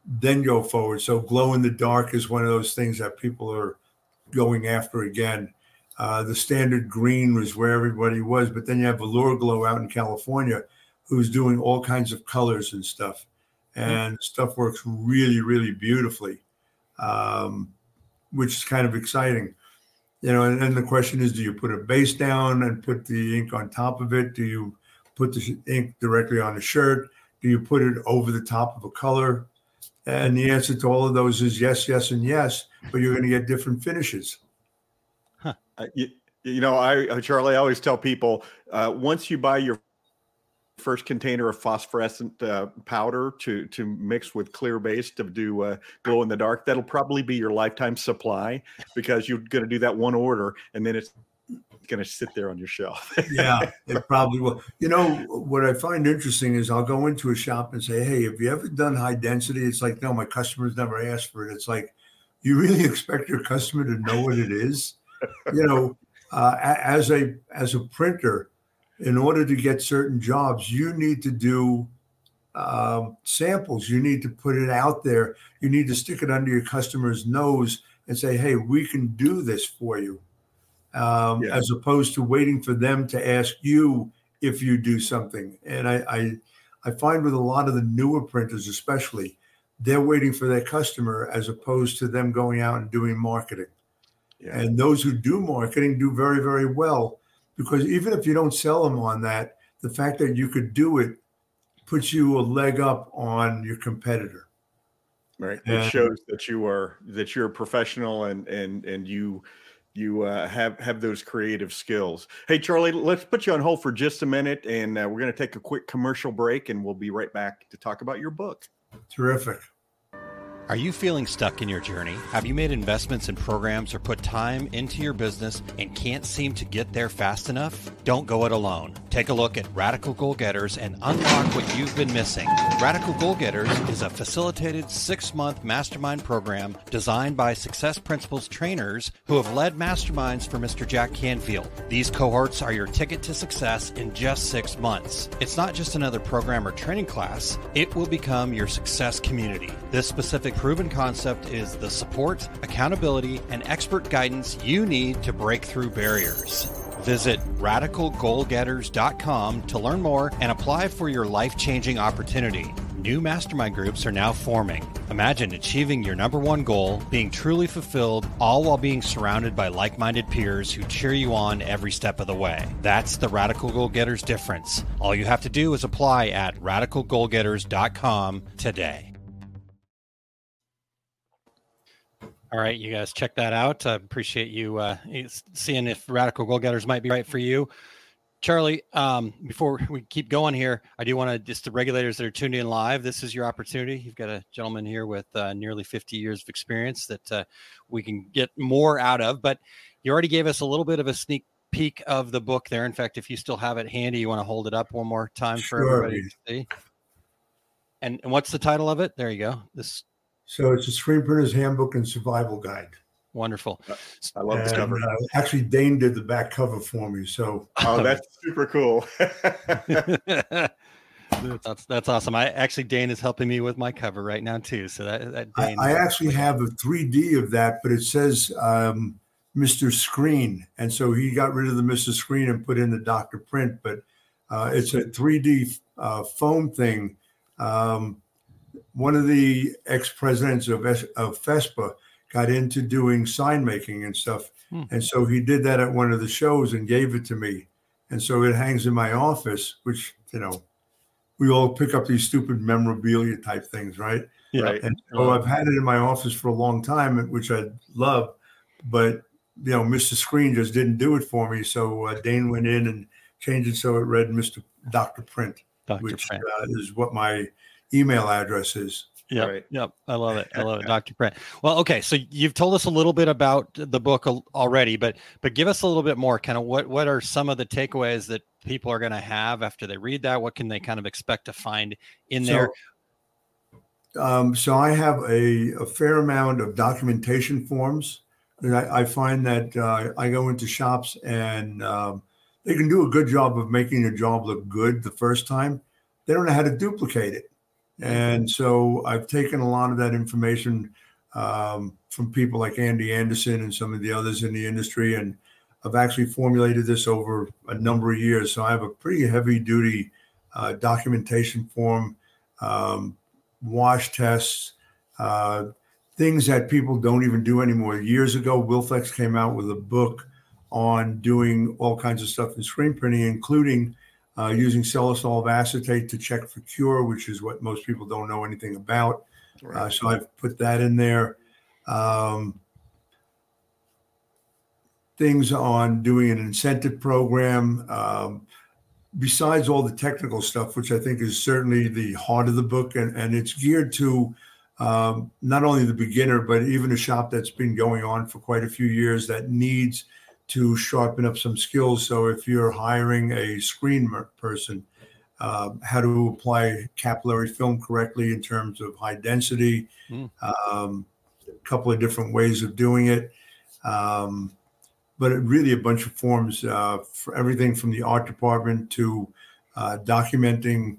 then go forward. So glow in the dark is one of those things that people are going after again. Uh, the standard green was where everybody was, but then you have Allure Glow out in California, who's doing all kinds of colors and stuff, and stuff works really, really beautifully, um, which is kind of exciting. You know, and then the question is, do you put a base down and put the ink on top of it? Do you put the ink directly on the shirt? Do you put it over the top of a color? And the answer to all of those is yes, yes, and yes. But you're going to get different finishes. Uh, you, you know, I uh, Charlie, I always tell people uh, once you buy your first container of phosphorescent uh, powder to to mix with clear base to do uh, glow in the dark, that'll probably be your lifetime supply because you're going to do that one order and then it's going to sit there on your shelf. <laughs> yeah, it probably will. You know, what I find interesting is I'll go into a shop and say, "Hey, have you ever done high density?" It's like, "No, my customers never asked for it." It's like, you really <laughs> expect your customer to know what it is? you know, uh, as a as a printer, in order to get certain jobs, you need to do um, samples. You need to put it out there. You need to stick it under your customer's nose and say, "Hey, we can do this for you," um, Yeah. as opposed to waiting for them to ask you if you do something. And I, I I find with a lot of the newer printers, especially, they're waiting for their customer as opposed to them going out and doing marketing. Yeah. And those who do marketing do very, very well because even if you don't sell them on that, the fact that you could do it puts you a leg up on your competitor. right Yeah. it shows that you are that you're a professional and and and you you uh, have have those creative skills hey charlie let's put you on hold for just a minute and uh, we're going to take a quick commercial break and we'll be right back to talk about your book Terrific. Are you feeling stuck in your journey? Have you made investments in programs or put time into your business and can't seem to get there fast enough? Don't go it alone. Take a look at Radical Goal Getters and unlock what you've been missing. Radical Goal Getters is a facilitated six month mastermind program designed by Success Principles trainers who have led masterminds for Mr. Jack Canfield. These cohorts are your ticket to success in just six months. It's not just another program or training class, it will become your success community. This specific proven concept is the support, accountability, and expert guidance you need to break through barriers. Visit radicalgoalgetters.com to learn more and apply for your life changing opportunity. New mastermind groups are now forming. Imagine achieving your number one goal, being truly fulfilled, all while being surrounded by like minded peers who cheer you on every step of the way. That's the Radical Goal Getters difference. All you have to do is apply at radicalgoalgetters.com today. All right, you guys check that out. I appreciate you uh, seeing if Radical Goal Getters might be right for you. Charlie, um, before we keep going here, I do want to just the regulators that are tuned in live. This is your opportunity. You've got a gentleman here with uh, nearly 50 years of experience that uh, we can get more out of. But you already gave us a little bit of a sneak peek of the book there. In fact, if you still have it handy, you want to hold it up one more time for Sure. everybody to see. And, and what's the title of it? There you go. This So it's a screen printer's handbook and survival guide. wonderful. i love the cover uh, actually, Dane did the back cover for me. So oh <laughs> that's super cool <laughs> that's that's awesome. I actually Dane is helping me with my cover right now too. So that, that I, Dane I actually have a 3D of that, but it says um, Mr. Screen. And so he got rid of the Mr. Screen and put in the Dr. Print. But uh, it's a 3D uh, foam thing. Um, one of the ex presidents of, Es- of FESPA got into doing sign making and stuff. Hmm. And so he did that at one of the shows and gave it to me. And so it hangs in my office, which, you know, we all pick up these stupid memorabilia type things, right? Yeah. And so I've had it in my office for a long time, which I love, but you know, Mr. Screen just didn't do it for me. So uh, Dane went in and changed it so it read Mr. Dr. Print, Dr. which Print. uh, is what my email addresses. Yeah, Yep. Right. Yep. I love it. I love it, <laughs> Dr. Print. Well, okay. So you've told us a little bit about the book already, but but give us a little bit more. Kind of what what are some of the takeaways that people are going to have after they read that? What can they kind of expect to find in there? Um, so I have a, a fair amount of documentation forms. And I, I find that uh, I go into shops and um, they can do a good job of making a job look good the first time. They don't know how to duplicate it. And so I've taken a lot of that information um, from people like Andy Anderson and some of the others in the industry. And I've actually formulated this over a number of years. So I have a pretty heavy duty uh, documentation form, um, wash tests, uh, things that people don't even do anymore. Years ago, Wilflex came out with a book on doing all kinds of stuff in screen printing, including uh, using cellulose acetate to check for cure, which is what most people don't know anything about. Uh, so I've put that in there. Um, things on doing an incentive program. Um, besides all the technical stuff, which I think is certainly the heart of the book, and, and it's geared to um, not only the beginner, but even a shop that's been going on for quite a few years that needs to sharpen up some skills. So if you're hiring a screen person, uh, how to apply capillary film correctly in terms of high density, Mm. um, a couple of different ways of doing it. Um, but it really a bunch of forms uh, for everything from the art department to uh, documenting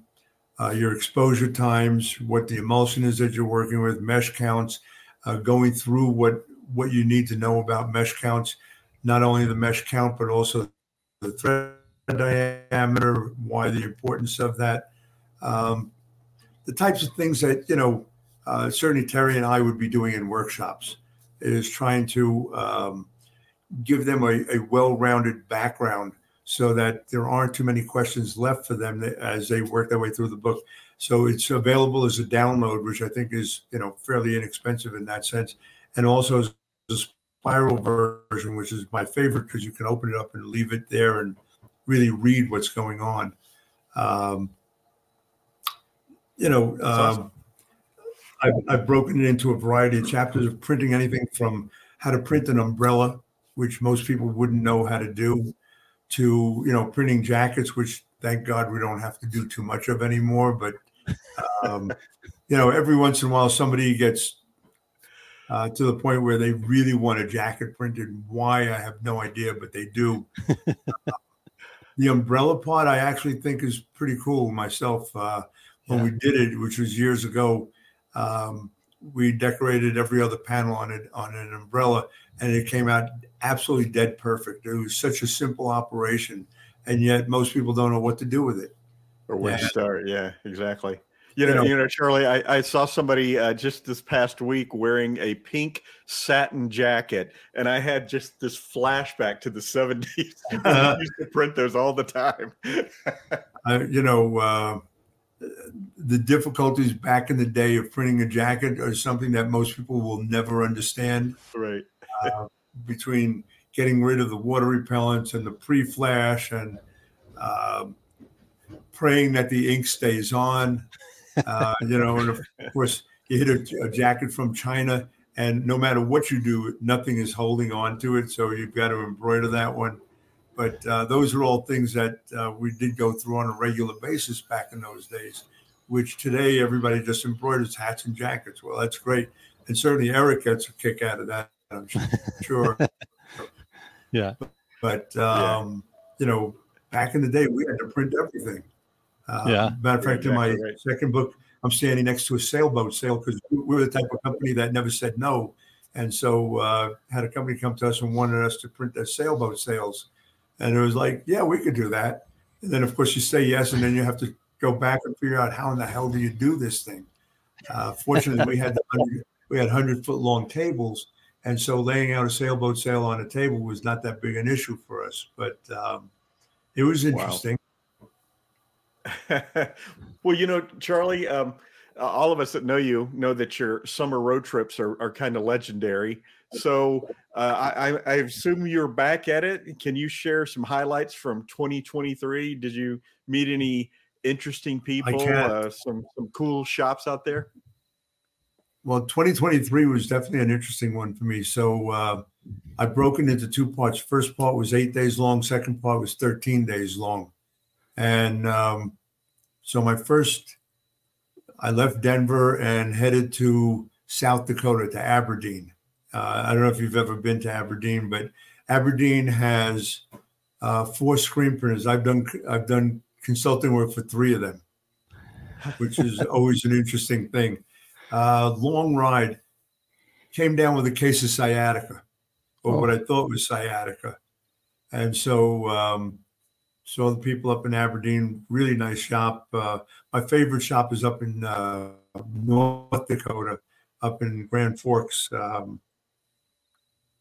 uh, your exposure times, what the emulsion is that you're working with, mesh counts, uh, going through what what you need to know about mesh counts, not only the mesh count but also the thread diameter, why the importance of that, um, the types of things that you know uh, certainly Terry and I would be doing in workshops is trying to um, give them a, a well-rounded background so that there aren't too many questions left for them as they work their way through the book. So it's available as a download, which I think is you know fairly inexpensive in that sense, and also as spiral version, which is my favorite because you can open it up and leave it there and really read what's going on. Um, you know, um, awesome. I've, I've broken it into a variety of chapters of printing anything from how to print an umbrella, which most people wouldn't know how to do, to you know printing jackets, which thank God we don't have to do too much of anymore. But um, <laughs> you know, every once in a while somebody gets uh, to the point where they really want a jacket printed. Why I have no idea, but they do. <laughs> the umbrella part I actually think is pretty cool myself. Uh, when Yeah. we did it, which was years ago, um, we decorated every other panel on it on an umbrella, and it came out absolutely dead perfect. It was such a simple operation, and yet most people don't know what to do with it. or where to start. Yeah, exactly. You know, you know, Charlie, I, I saw somebody uh, just this past week wearing a pink satin jacket, and I had just this flashback to the '70s. <laughs> Uh-huh. used to print those all the time. <laughs> uh, you know, uh, the difficulties back in the day of printing a jacket are something that most people will never understand. right. Uh, between getting rid of the water repellents and the pre-flash and um praying that the ink stays on, uh, you know, and of course you hit a, a jacket from China, and no matter what you do, nothing is holding on to it. So you've got to embroider that one. But uh, those are all things that uh, we did go through on a regular basis back in those days, which today everybody just embroiders hats and jackets. Well, that's great. And certainly Eric gets a kick out of that, I'm sure. <laughs> Yeah. But, Yeah. um, you know, back in the day, we had to print everything. Uh, Yeah. Matter of fact, in my right. second book, I'm standing next to a sailboat sail because we're the type of company that never said no. And so uh, had a company come to us and wanted us to print their sailboat sails. And it was like, yeah, we could do that. And then, of course, you say yes, and then you have to go back and figure out how in the hell do you do this thing. Uh, fortunately, we had we had hundred foot long tables, and so laying out a sailboat sail on a table was not that big an issue for us. But um, it was Wow. <laughs> well, you know, Charlie, um, all of us that know you know that your summer road trips are, are kind of legendary. So uh, I, I- assume you're back at it. Can you share some highlights from 2023? Did you meet any interesting people? Uh, some some cool shops out there? well, 2023 was definitely an interesting one for me. So uh, I broke it into two parts. First part was eight days long. Second part was 13 days long. And um, so my first, I left Denver and headed to South Dakota to Aberdeen. Uh, I don't know if you've ever been to Aberdeen, but Aberdeen has uh, four screen printers. I've done I've done consulting work for three of them, which is <laughs> always an interesting thing. Uh, long ride. Came down with a case of sciatica, or Oh. what I thought was sciatica, and so um, saw the people up in Aberdeen. Really nice shop. Uh, my favorite shop is up in uh, North Dakota, up in Grand Forks. Um,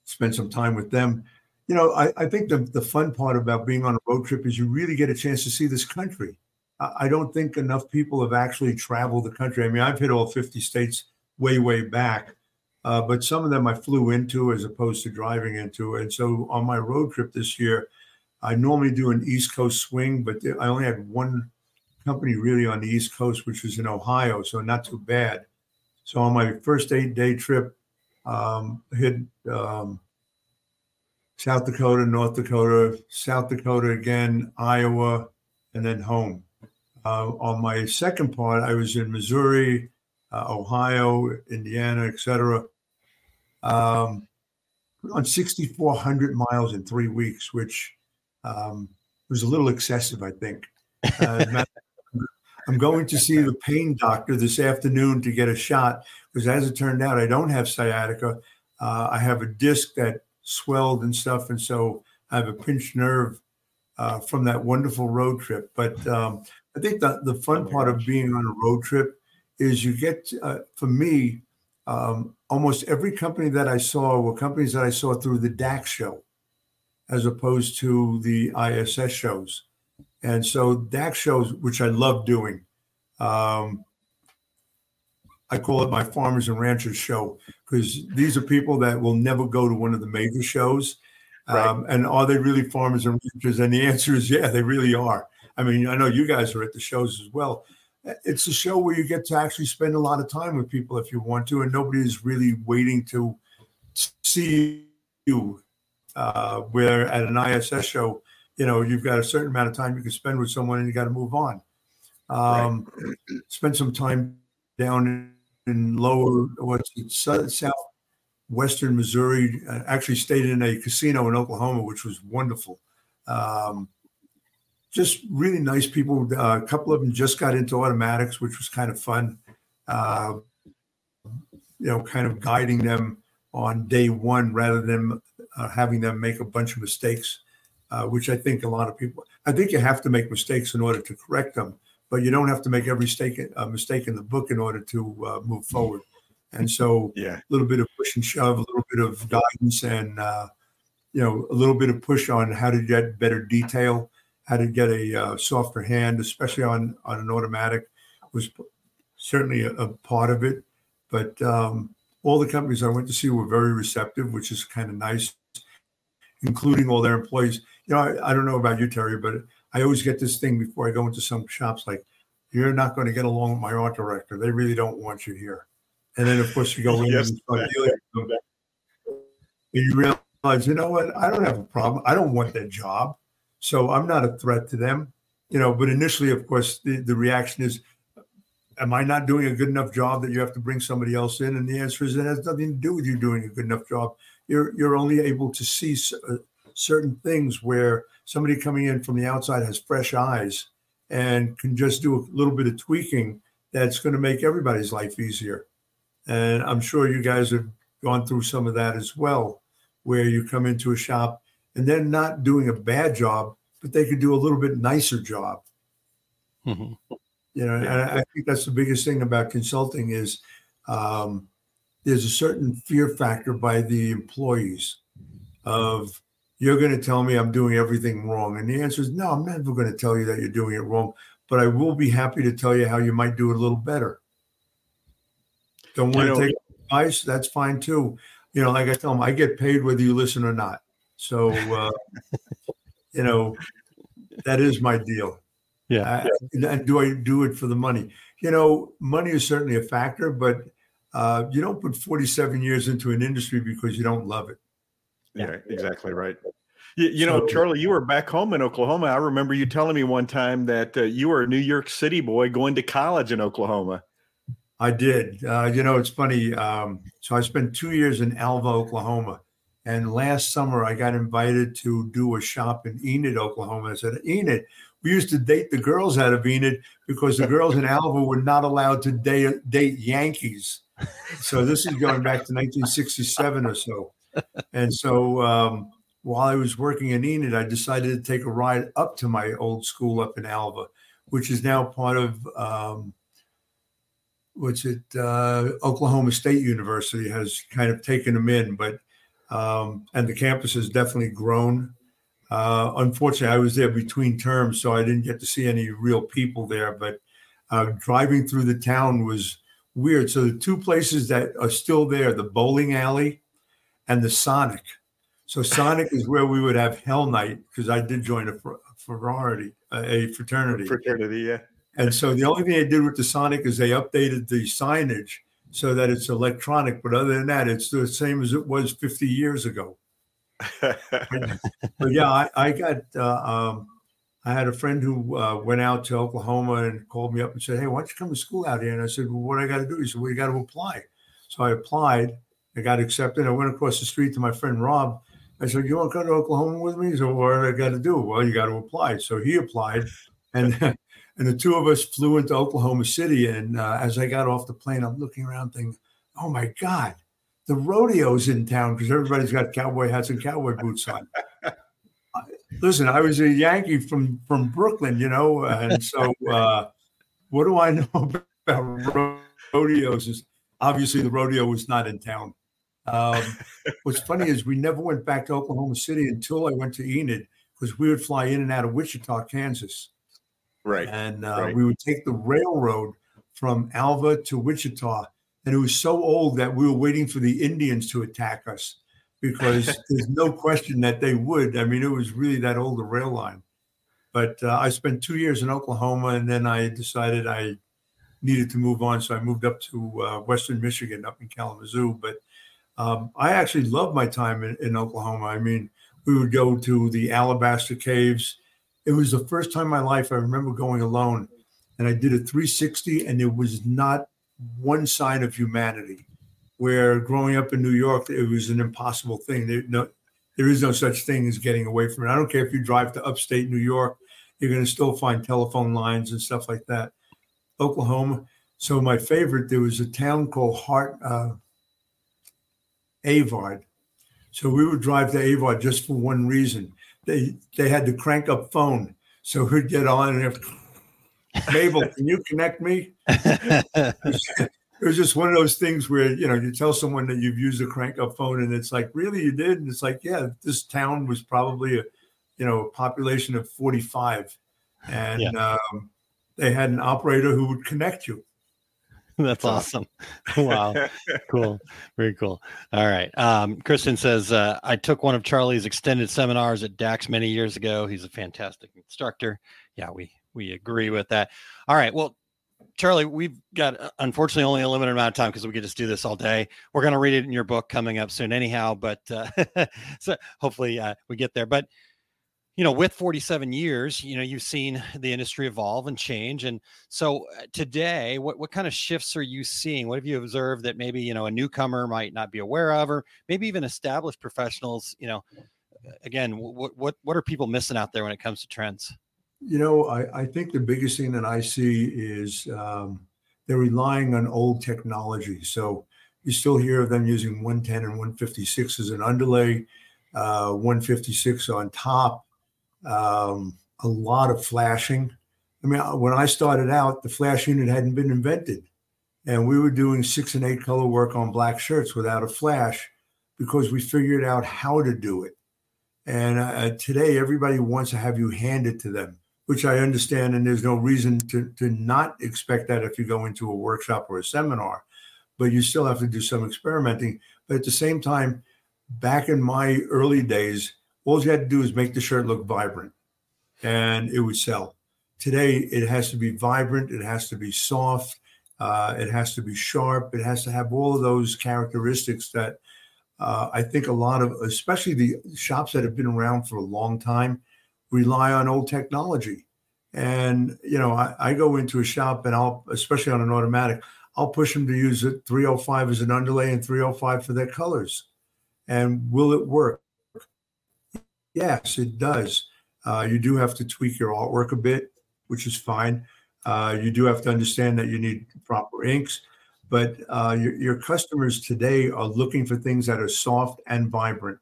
spent some time with them. You know, I, I think the, the fun part about being on a road trip is you really get a chance to see this country. I, I don't think enough people have actually traveled the country. I mean, I've hit all 50 states way, way back, uh, but some of them I flew into as opposed to driving into. And so on my road trip this year, I normally do an East Coast swing, but I only had one company really on the East Coast, which was in Ohio, so not too bad. So on my first eight day trip, um, hit um, South Dakota, North Dakota, South Dakota again, Iowa, and then home. Uh, on my second part, I was in Missouri, uh, Ohio, Indiana, etc. Um, on 6,400 miles in three weeks, which um, was a little excessive, I think. Uh, <laughs> I'm going to see the pain doctor this afternoon to get a shot because, as it turned out, I don't have sciatica. Uh, I have a disc that swelled and stuff, and so I have a pinched nerve uh, from that wonderful road trip. But um, I think the the fun part of being on a road trip is you get, uh, for me, um, almost every company that I saw were companies that I saw through the DAX show, as opposed to the ISS shows. And so DAX shows, which I love doing, um, I call it my farmers and ranchers show because these are people that will never go to one of the major shows. Um, and are they really farmers and ranchers? And the answer is yeah, they really are. I mean, I know you guys are at the shows as well. It's a show where you get to actually spend a lot of time with people if you want to, and nobody is really waiting to see you. Uh, where at an ISS show, you know, you've got a certain amount of time you can spend with someone and you got to move on. Um, Spend some time down in, lower, what's it, sou- southwestern Missouri. Uh, actually stayed in a casino in Oklahoma, which was wonderful. Um, just really nice people. Uh, a couple of them just got into automatics, which was kind of fun. Uh, you know, kind of guiding them on day one rather than having them make a bunch of mistakes, uh, which I think a lot of people. I think you have to make mistakes in order to correct them, but you don't have to make every mistake uh, mistake in the book in order to uh, move forward. And so, Yeah. a little bit of push and shove, a little bit of guidance, and uh, you know, a little bit of push on how to get better detail, how to get a uh, softer hand, especially on on an automatic, was certainly a, a part of it. But um, all the companies I went to see were very receptive, which is kind of nice, including all their employees. You know, I, I don't know about you, Terry, but I always get this thing before I go into some shops like, you're not going to get along with my art director. They really don't want you here. And then, of course, you go <laughs> in Yes. and start dealing with them. And you realize, you know what? I don't have a problem. I don't want that job. So I'm not a threat to them. You know, but initially, of course, the, the reaction is, am I not doing a good enough job that you have to bring somebody else in? And the answer is it has nothing to do with you doing a good enough job. You're you're only able to see uh, certain things where somebody coming in from the outside has fresh eyes and can just do a little bit of tweaking that's going to make everybody's life easier. And I'm sure you guys have gone through some of that as well, where you come into a shop and they're not doing a bad job, but they could do a little bit nicer job Mhm. you know and I, I think that's the biggest thing about consulting is um, there's a certain fear factor by the employees of you're going to tell me i'm doing everything wrong. And the answer is no i'm never going to tell you that you're doing it wrong but i will be happy to tell you how you might do it a little better. Don't want to take advice? That's fine too. You know like i tell them i get paid whether you listen or not. So uh, <laughs> you know that is my deal. Yeah. uh, and do I do it for the money? You know, money is certainly a factor, but uh, you don't put 47 years into an industry because you don't love it. Yeah, exactly right. You, you know, Charlie, you were back home in Oklahoma. I remember you telling me one time that uh, you were a New York City boy going to college in Oklahoma. I did. Uh, you know, it's funny. Um, so I spent two years in Alva, Oklahoma. And last summer, I got invited to do a shop in Enid, Oklahoma. I said, Enid, we used to date the girls out of Enid because the girls in Alva were not allowed to date, date Yankees. So this is going back to 1967 or so. And so um, while I was working in Enid, I decided to take a ride up to my old school up in Alva, which is now part of um, what's it? Uh, Oklahoma State University has kind of taken them in, but um, and the campus has definitely grown. Uh, unfortunately, I was there between terms, so I didn't get to see any real people there. But uh, driving through the town was weird. So the two places that are still there, the bowling alley and the Sonic. So <laughs> Sonic is where we would have Hell Night because I did join a, fr- a fraternity, a fraternity. Fraternity, yeah. And so the only thing they did with the Sonic is they updated the signage so that it's electronic. But other than that, it's the same as it was 50 years ago. <laughs> But yeah, I, I got, uh, um, I had a friend who uh, went out to Oklahoma and called me up and said, Hey, why don't you come to school out here? And I said, Well, what do I got to do? He said, Well, you got to apply. So I applied. I got accepted. I went across the street to my friend Rob. I said, You want to come to Oklahoma with me? He said, What do I got to do? Well, you got to apply. So he applied. And <laughs> and the two of us flew into Oklahoma City. And uh, as I got off the plane, I'm looking around thinking, Oh my God, the rodeo's in town because everybody's got cowboy hats and cowboy boots on. Listen, I was a Yankee from from Brooklyn, you know, and so <laughs> uh, what do I <laughs> know about rodeos? Is obviously the rodeo was not in town. Um, what's funny is we never went back to Oklahoma City until I went to Enid because we would fly in and out of Wichita, Kansas, right. and uh, right. we would take the railroad from Alva to Wichita, and it was so old that we were waiting for the Indians to attack us because <laughs> there's no question that they would. I mean, it was really that old a rail line. But uh, I spent two years in Oklahoma, and then I decided I needed to move on, so I moved up to uh, Western Michigan, up in Kalamazoo. But um, I actually loved my time in, in Oklahoma. I mean, we would go to the Alabaster Caves. It was the first time in my life I remember going alone, and I did a 360, and there was not one sign of humanity. Where growing up in New York, it was an impossible thing. There, no, there is no such thing as getting away from it. I don't care if you drive to upstate New York, you're going to still find telephone lines and stuff like that. Oklahoma. So my favorite, there was a town called Hart, uh, Avard. So we would drive to Avard just for one reason. They they had the crank up phone, so we'd get on and if, Mabel, can you connect me? <laughs> <laughs> it was just one of those things where you know you tell someone that you've used a crank up phone and it's like really you did and it's like yeah this town was probably a you know a population of 45 and um, they had an operator who would connect you <laughs> That's awesome. <laughs> Wow. cool. Very cool. All right. Um, Kristen says, uh, I took one of Charlie's extended seminars at DAX many years ago. He's a fantastic instructor. Yeah, we we agree with that. All right. Well, Charlie, we've got uh, unfortunately only a limited amount of time because we could just do this all day. We're going to read it in your book coming up soon, anyhow. But uh, <laughs> so hopefully uh, we get there. But you know, with 47 years, you know, you've seen the industry evolve and change. And so uh, today, what, what kind of shifts are you seeing? What have you observed that maybe, you know, a newcomer might not be aware of, or maybe even established professionals, you know, again, what, what, what are people missing out there when it comes to trends? You know, I, I think the biggest thing that I see is um, they're relying on old technology. So you still hear of them using 110 and 156 as an underlay, uh, 156 on top, um, a lot of flashing. I mean, uh, when I started out, the flash unit hadn't been invented. And we were doing six and eight color work on black shirts without a flash because we figured out how to do it. And uh, today, everybody wants to have you hand it to them which I understand, and there's no reason to, to not expect that if you go into a workshop or a seminar, but you still have to do some experimenting. But at the same time, back in my early days, all you had to do is make the shirt look vibrant and it would sell. Today, it has to be vibrant, it has to be soft, Uh, it has to be sharp. It has to have all of those characteristics that uh, I think a lot of, especially the shops that have been around for a long time, rely on old technology. And you know, I, I go into a shop and I'll, especially on an automatic, I'll push them to use it 305 as an underlay and 305 for their colors. And will it work? Yes, it does. Uh, you do have to tweak your artwork a bit, which is fine. Uh, you do have to understand that you need proper inks, but uh, your, your customers today are looking for things that are soft and vibrant,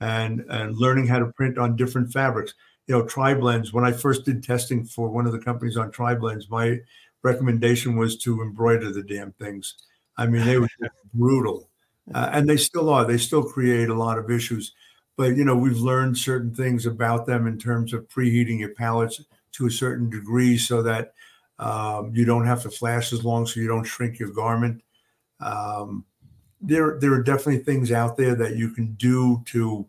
and and learning how to print on different fabrics. You know, tri-blends. When I first did testing for one of the companies on tri-blends, my recommendation was to embroider the damn things. I mean, they were <laughs> brutal, uh, and they still are. They still create a lot of issues. But you know, we've learned certain things about them in terms of preheating your pallets to a certain degree, so that um, you don't have to flash as long, so you don't shrink your garment. Um, there, there are definitely things out there that you can do to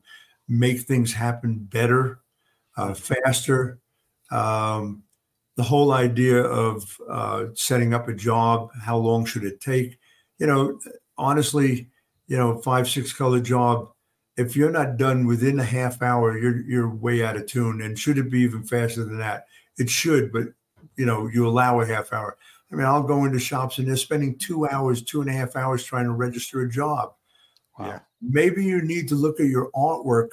make things happen better, uh, faster. Um, the whole idea of uh, setting up a job, how long should it take? You know, honestly, you know, five, six color job, if you're not done within a half hour, you're you're way out of tune. And should it be even faster than that? It should, but you know, you allow a half hour. I mean, I'll go into shops and they're spending two hours, two and a half hours trying to register a job. Wow. Yeah. Maybe you need to look at your artwork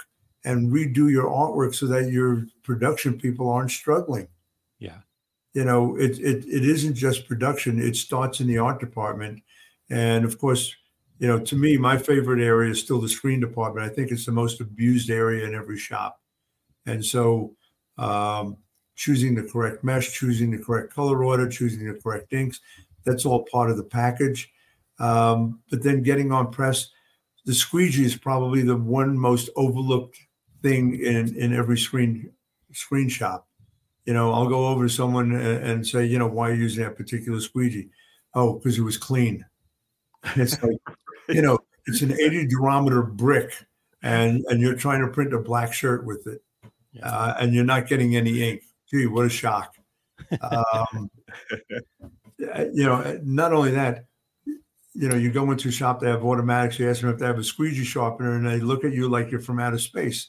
and redo your artwork so that your production people aren't struggling. Yeah. You know, it it it isn't just production, it starts in the art department. And of course, you know, to me, my favorite area is still the screen department. I think it's the most abused area in every shop. And so um, choosing the correct mesh, choosing the correct color order, choosing the correct inks. That's all part of the package. Um, but then getting on press, the squeegee is probably the one most overlooked thing in in every screen screen shop. You know, I'll go over to someone and, and say, you know, why are you using that particular squeegee? Oh, because it was clean. it's like, <laughs> you know, it's an 80 durometer brick, and and you're trying to print a black shirt with it, uh, and you're not getting any ink gee, what a shock. Um, you know, not only that, you know, you go into a shop, they have automatics, you ask them if they have a squeegee sharpener, and they look at you like you're from outer space.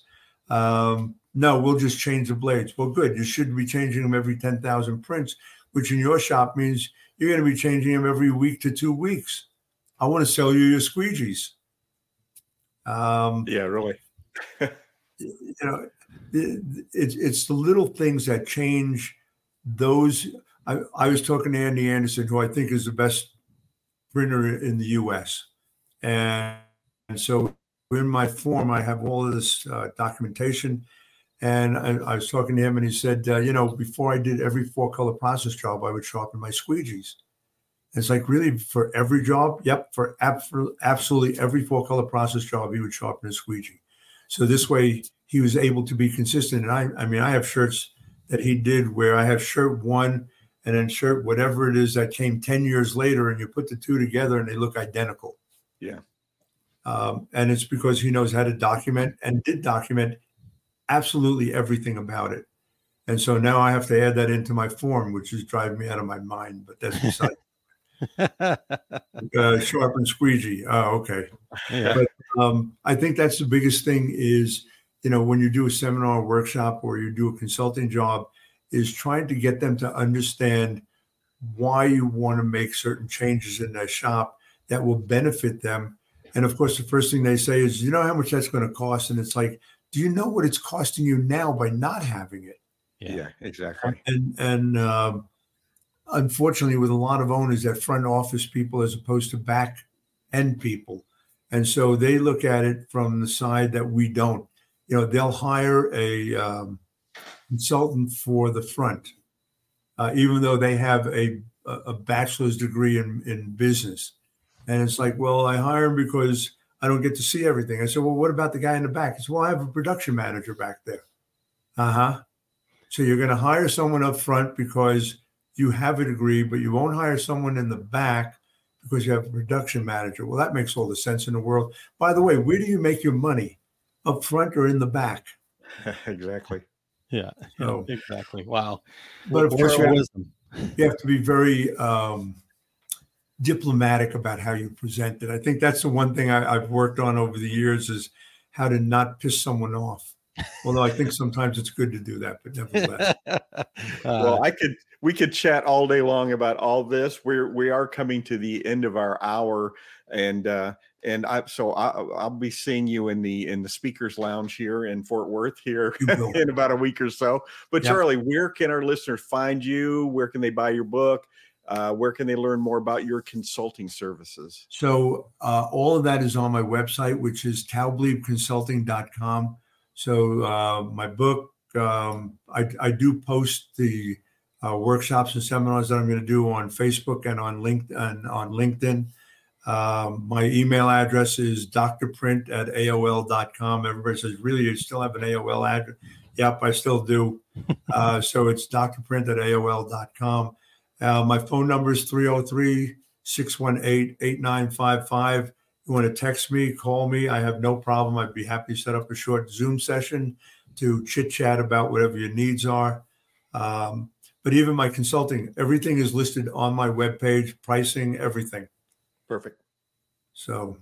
Um, no, we'll just change the blades. Well, good. You should be changing them every 10,000 prints, which in your shop means you're going to be changing them every week to two weeks. I want to sell you your squeegees. Um, yeah, really. you know, it's it's the little things that change those. I, I was talking to Andy Anderson, who I think is the best printer in the U.S. And, and so in my form, I have all of this uh, documentation. And I, I, was talking to him, and he said, uh, you know, before I did every four color process job, I would sharpen my squeegees. And it's like really for every job, yep, for ab- absolutely every four color process job, he would sharpen his squeegee. So this way, he was able to be consistent. And I, I mean, I have shirts that he did where I have shirt one and then shirt whatever it is that came 10 years later, and you put the two together and they look identical. Yeah. Um, and it's because he knows how to document and did document absolutely everything about it. And so now I have to add that into my form, which is driving me out of my mind. But that's beside. <laughs> uh, sharpen squeegee. Oh, okay. Yeah. But um, I think that's the biggest thing is you know, when you do a seminar workshop or you do a consulting job, is trying to get them to understand why you want to make certain changes in their shop that will benefit them. And of course, the first thing they say is, you know how much that's going to cost? And it's like, do you know what it's costing you now by not having it? Yeah, yeah exactly. And and um, unfortunately, with a lot of owners, that front office people as opposed to back end people, and so they look at it from the side that we don't you know, they'll hire a um, consultant for the front, uh, even though they have a, a bachelor's degree in, in business. And it's like, well, I hire him because I don't get to see everything. I said, well, what about the guy in the back? He said, well, I have a production manager back there. Uh huh. So you're going to hire someone up front because you have a degree, but you won't hire someone in the back because you have a production manager. Well, that makes all the sense in the world. By the way, where do you make your money? up front or in the back. <laughs> exactly. Yeah. So, exactly. Wow. But of course, you have, you have, to be very um, diplomatic about how you present it. I think that's the one thing I, I've worked on over the years is how to not piss someone off. Although I think sometimes it's good to do that, but nevertheless. <laughs> well, I could we could chat all day long about all this. We're we are coming to the end of our hour, and uh, and I so I, I'll be seeing you in the in the speakers lounge here in Fort Worth here <laughs> in about a week or so. But Yeah. Charlie, where can our listeners find you? Where can they buy your book? Uh, where can they learn more about your consulting services? So uh, all of that is on my website, which is taubliebconsulting.com. So uh, my book, um, I, I do post the uh, workshops and seminars that I'm going to do on Facebook and on LinkedIn. On LinkedIn. Um, my email address is drprint at AOL.com. Everybody says, really, you still have an AOL address? Yep, I still do. <laughs> Uh, so it's drprint at AOL.com. Uh, my phone number is 303 618 8955. You want to text me, call me. I have no problem. I'd be happy to set up a short Zoom session to chit chat about whatever your needs are. Um, but even my consulting, everything is listed on my webpage, pricing, everything. Perfect. So,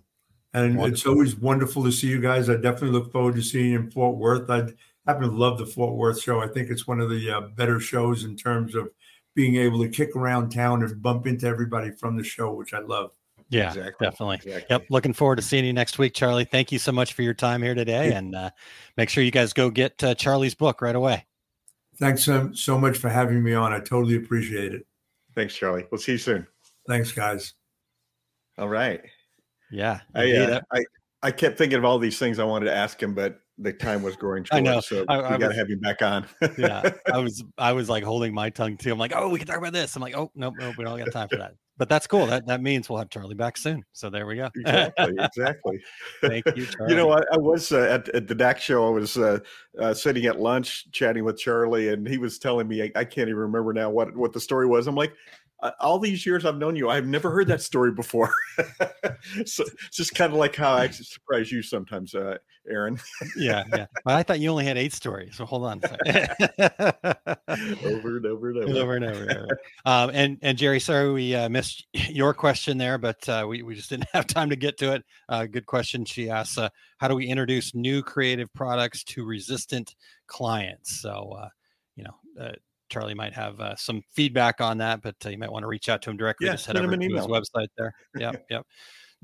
and it's always wonderful to see you guys. I definitely look forward to seeing you in Fort Worth. I happen to love the Fort Worth show. I think it's one of the uh, better shows in terms of being able to kick around town and bump into everybody from the show, which I love. Yeah, Exactly. definitely. Exactly. Yep. Looking forward to seeing you next week, Charlie. Thank you so much for your time here today. And uh, make sure you guys go get uh, Charlie's book right away. Thanks so, so much for having me on. I totally appreciate it. Thanks, Charlie. We'll see you soon. Thanks, guys. All right. Yeah. I, uh, I I kept thinking of all these things I wanted to ask him, but the time was growing short. I know. So I- we I got to have you back on. yeah. <laughs> I was I was like holding my tongue too. I'm like, oh, we can talk about this. I'm like, oh, nope, nope, we don't got time for that. But that's cool. That that means we'll have Charlie back soon. So there we go. exactly. <laughs> Exactly. Thank you, Charlie. <laughs> You know, I, I was uh, at, at the DAX show. I was uh, uh, sitting at lunch chatting with Charlie, and he was telling me I, I can't even remember now what what the story was. I'm like, uh, all these years I've known you, I've never heard that story before. <laughs> so it's just kind of like how I surprise you sometimes, uh, Aaron. <laughs> yeah, yeah. But I thought you only had eight stories. So hold on. over and over and <laughs> over. over and over. and over. Um, and and Jerry, sorry we uh, missed your question there, but uh, we we just didn't have time to get to it. Uh, good question. She asks, uh, "How do we introduce new creative products to resistant clients?" So, uh, you know. Uh, Charlie might have uh, some feedback on that, but uh, you might want to reach out to him directly. Yeah, Just head over to his website there. Yep, <laughs> yep.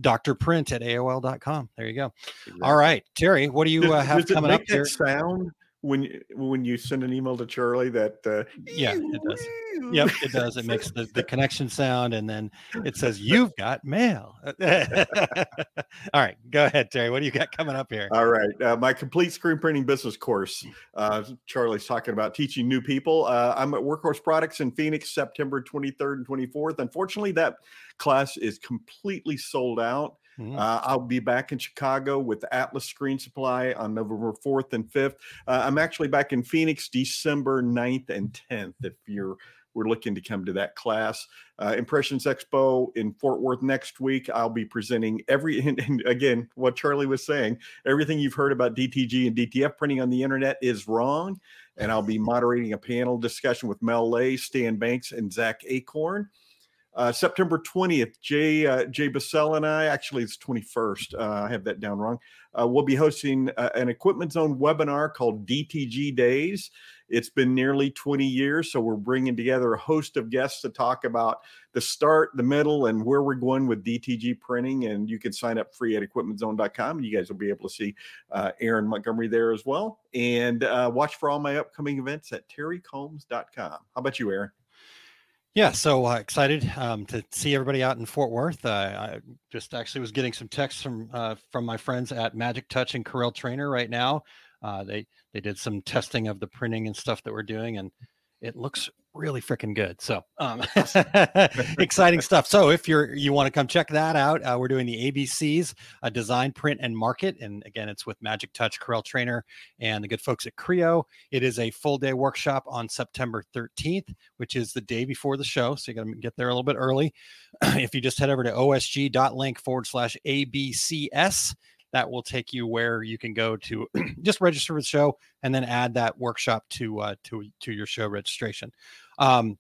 Dr. Print at AOL.com. There you go. All right, Terry, what do you uh, have does coming up here? sound when you, when you send an email to Charlie that uh, Yeah, it does. Yep, it does. It makes the, the <laughs> connection sound and then it says, You've got mail. <laughs> All right, go ahead, Terry. What do you got coming up here? All right. Uh, my complete screen printing business course. Uh, Charlie's talking about teaching new people. Uh, I'm at Workhorse Products in Phoenix, September 23rd and 24th. Unfortunately, that class is completely sold out. Mhm. Uh, I'll be back in Chicago with Atlas Screen Supply on November 4th and 5th. Uh, I'm actually back in Phoenix December 9th and 10th if you're we're looking to come to that class. Uh, Impressions Expo in Fort Worth next week. I'll be presenting every, <laughs> and, and again, what Charlie was saying, everything you've heard about DTG and DTF printing on the internet is wrong. And I'll be moderating a panel discussion with Mel Lay, Stan Banks, and Zach Acorn. Uh, September 20th, Jay uh, Jay Bassell and I, actually it's 21st, uh, I have that down wrong. Uh, we'll be hosting uh, an Equipment Zone webinar called DTG Days. It's been nearly 20 years, so we're bringing together a host of guests to talk about the start, the middle, and where we're going with DTG printing. And you can sign up free at equipmentzone.com. And you guys will be able to see uh, Aaron Montgomery there as well. And watch for all my upcoming events at terrycombs.com. How about you, Aaron? Yeah, so uh, excited um, to see everybody out in Fort Worth. Uh, I just actually was getting some texts from uh, from my friends at Magic Touch and Corel Trainer right now. Uh, they they did some testing of the printing and stuff that we're doing, and it looks really freaking good. So um, <laughs> <laughs> exciting stuff. So if you're you want to come check that out, uh, we're doing the ABCs, uh, design, print, and market. And again, it's with Magic Touch, Corel Trainer, and the good folks at Creo. It is a full day workshop on September 13th, which is the day before the show. So you got to get there a little bit early. <clears throat> if you just head over to osg.link forward slash ABCS, that will take you where you can go to <clears throat> just register for the show and then add that workshop to uh, to to your show registration. Um,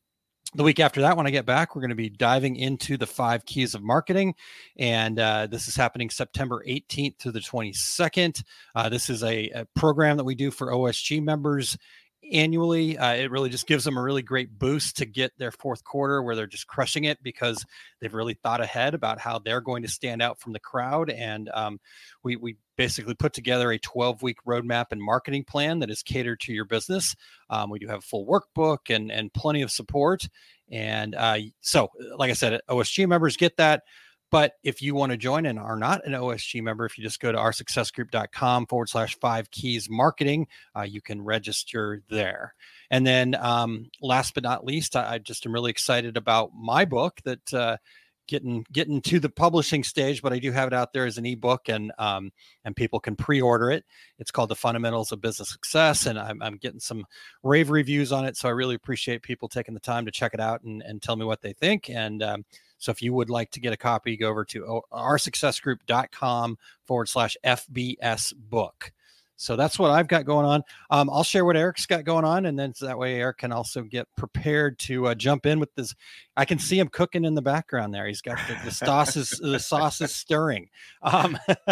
the week after that, when I get back, we're going to be diving into the five keys of marketing. And uh, this is happening September 18th to the 22nd. Uh, this is a, a, program that we do for OSG members annually. Uh, it really just gives them a really great boost to get their fourth quarter where they're just crushing it because they've really thought ahead about how they're going to stand out from the crowd. And um, we, we basically put together a 12 week roadmap and marketing plan that is catered to your business. Um, we do have a full workbook and, and plenty of support. And uh, so, like I said, OSG members get that. But if you want to join and are not an OSG member, if you just go to oursuccessgroup.com forward slash five keys marketing, uh, you can register there. And then um, last but not least, I, I, just am really excited about my book that uh, getting getting to the publishing stage, but I do have it out there as an ebook, and um, and people can pre-order it. It's called The Fundamentals of Business Success, and I'm, I'm getting some rave reviews on it. So I really appreciate people taking the time to check it out and, and tell me what they think. And um, so if you would like to get a copy, go over to oursuccessgroup.com forward slash FBS book. So that's what I've got going on. Um, I'll share what Eric's got going on, and then so that way Eric can also get prepared to uh, jump in with this. I can see him cooking in the background there. He's got the, the <laughs> sauce is the sauce is stirring. Um, <laughs>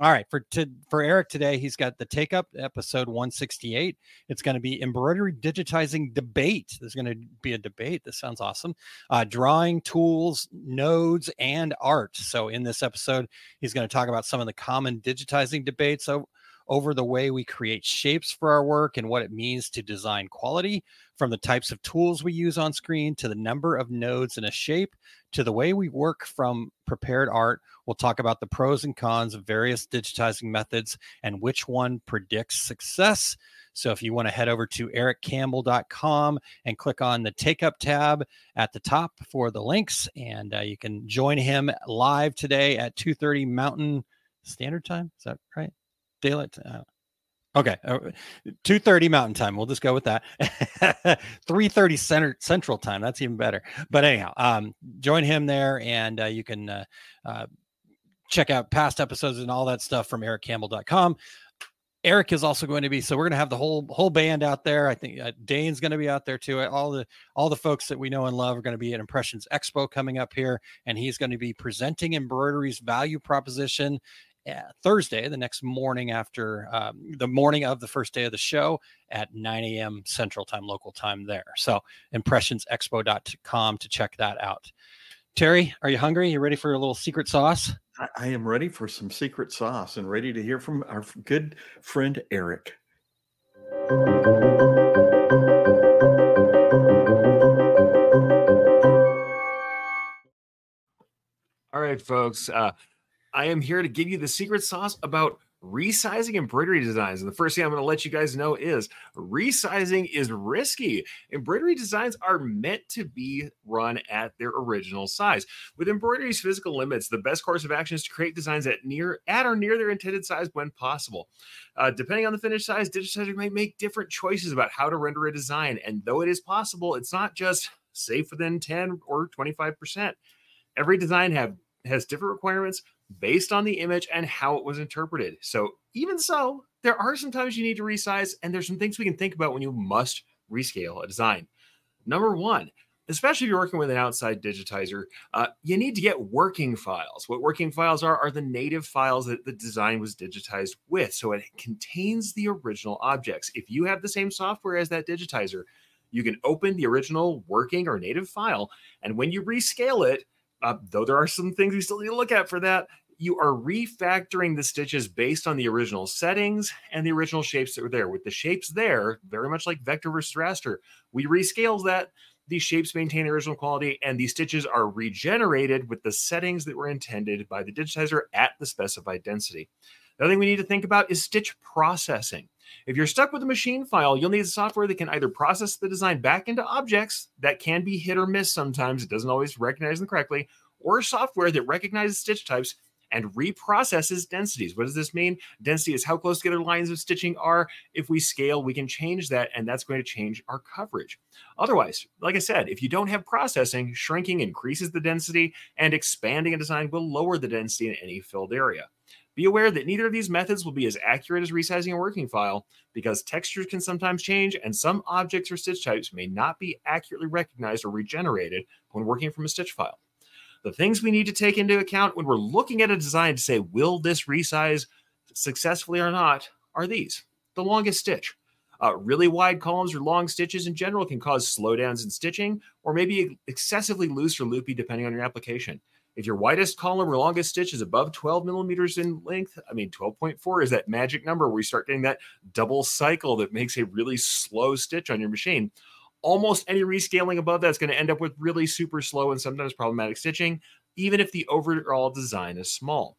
all right, for to, for Eric today, he's got the take up episode 168. It's going to be embroidery digitizing debate. There's going to be a debate. This sounds awesome. Uh, drawing tools, nodes, and art. So in this episode, he's going to talk about some of the common digitizing debates. So over the way we create shapes for our work and what it means to design quality, from the types of tools we use on screen to the number of nodes in a shape to the way we work from prepared art. We'll talk about the pros and cons of various digitizing methods and which one predicts success. So if you want to head over to ericcampbell.com and click on the take up tab at the top for the links and uh, you can join him live today at 2:30 Mountain Standard Time. Is that right? Daylight. Uh, okay, uh, two thirty Mountain Time. We'll just go with that. <laughs> Three thirty Center Central Time. That's even better. But anyhow, um, join him there, and uh, you can uh, uh, check out past episodes and all that stuff from EricCampbell.com. Eric is also going to be so we're going to have the whole whole band out there. I think uh, Dane's going to be out there too. All the all the folks that we know and love are going to be at Impressions Expo coming up here, and he's going to be presenting embroidery's value proposition uh, Thursday, the next morning after um, the morning of the first day of the show at 9 a.m. Central Time, local time there. So impressionsexpo.com to check that out. Terry, are you hungry? You ready for a little secret sauce? I, I am ready for some secret sauce and ready to hear from our good friend Eric. All right, folks. Uh, I am here to give you the secret sauce about resizing embroidery designs. And the first thing I'm going to let you guys know is resizing is risky. Embroidery designs are meant to be run at their original size. With embroidery's physical limits, the best course of action is to create designs at near at or near their intended size when possible. Uh, depending on the finished size, digitizer might make different choices about how to render a design. And though it is possible, it's not just safe within 10 or 25%. Every design have has different requirements based on the image and how it was interpreted. So, even so, there are some times you need to resize, and there's some things we can think about when you must rescale a design. Number one, especially if you're working with an outside digitizer, uh, you need to get working files. What working files are are the native files that the design was digitized with. So it contains the original objects. If you have the same software as that digitizer, you can open the original working or native file, and when you rescale it, uh, though there are some things we still need to look at for that, you are refactoring the stitches based on the original settings and the original shapes that were there. With the shapes there, very much like vector versus raster, we rescale that. These shapes maintain original quality, and these stitches are regenerated with the settings that were intended by the digitizer at the specified density. The other thing we need to think about is stitch processing. If you're stuck with a machine file, you'll need software that can either process the design back into objects that can be hit or miss sometimes, it doesn't always recognize them correctly, or software that recognizes stitch types and reprocesses densities. What does this mean? Density is how close together lines of stitching are. If we scale, we can change that, and that's going to change our coverage. Otherwise, like I said, if you don't have processing, shrinking increases the density, and expanding a design will lower the density in any filled area. Be aware that neither of these methods will be as accurate as resizing a working file because textures can sometimes change and some objects or stitch types may not be accurately recognized or regenerated when working from a stitch file. The things we need to take into account when we're looking at a design to say, will this resize successfully or not, are these. The longest stitch. Uh, really wide columns or long stitches in general can cause slowdowns in stitching or maybe excessively loose or loopy depending on your application. If your widest column or longest stitch is above 12 millimeters in length, I mean, 12.4 is that magic number where you start getting that double cycle that makes a really slow stitch on your machine. Almost any rescaling above that's going to end up with really super slow and sometimes problematic stitching, even if the overall design is small.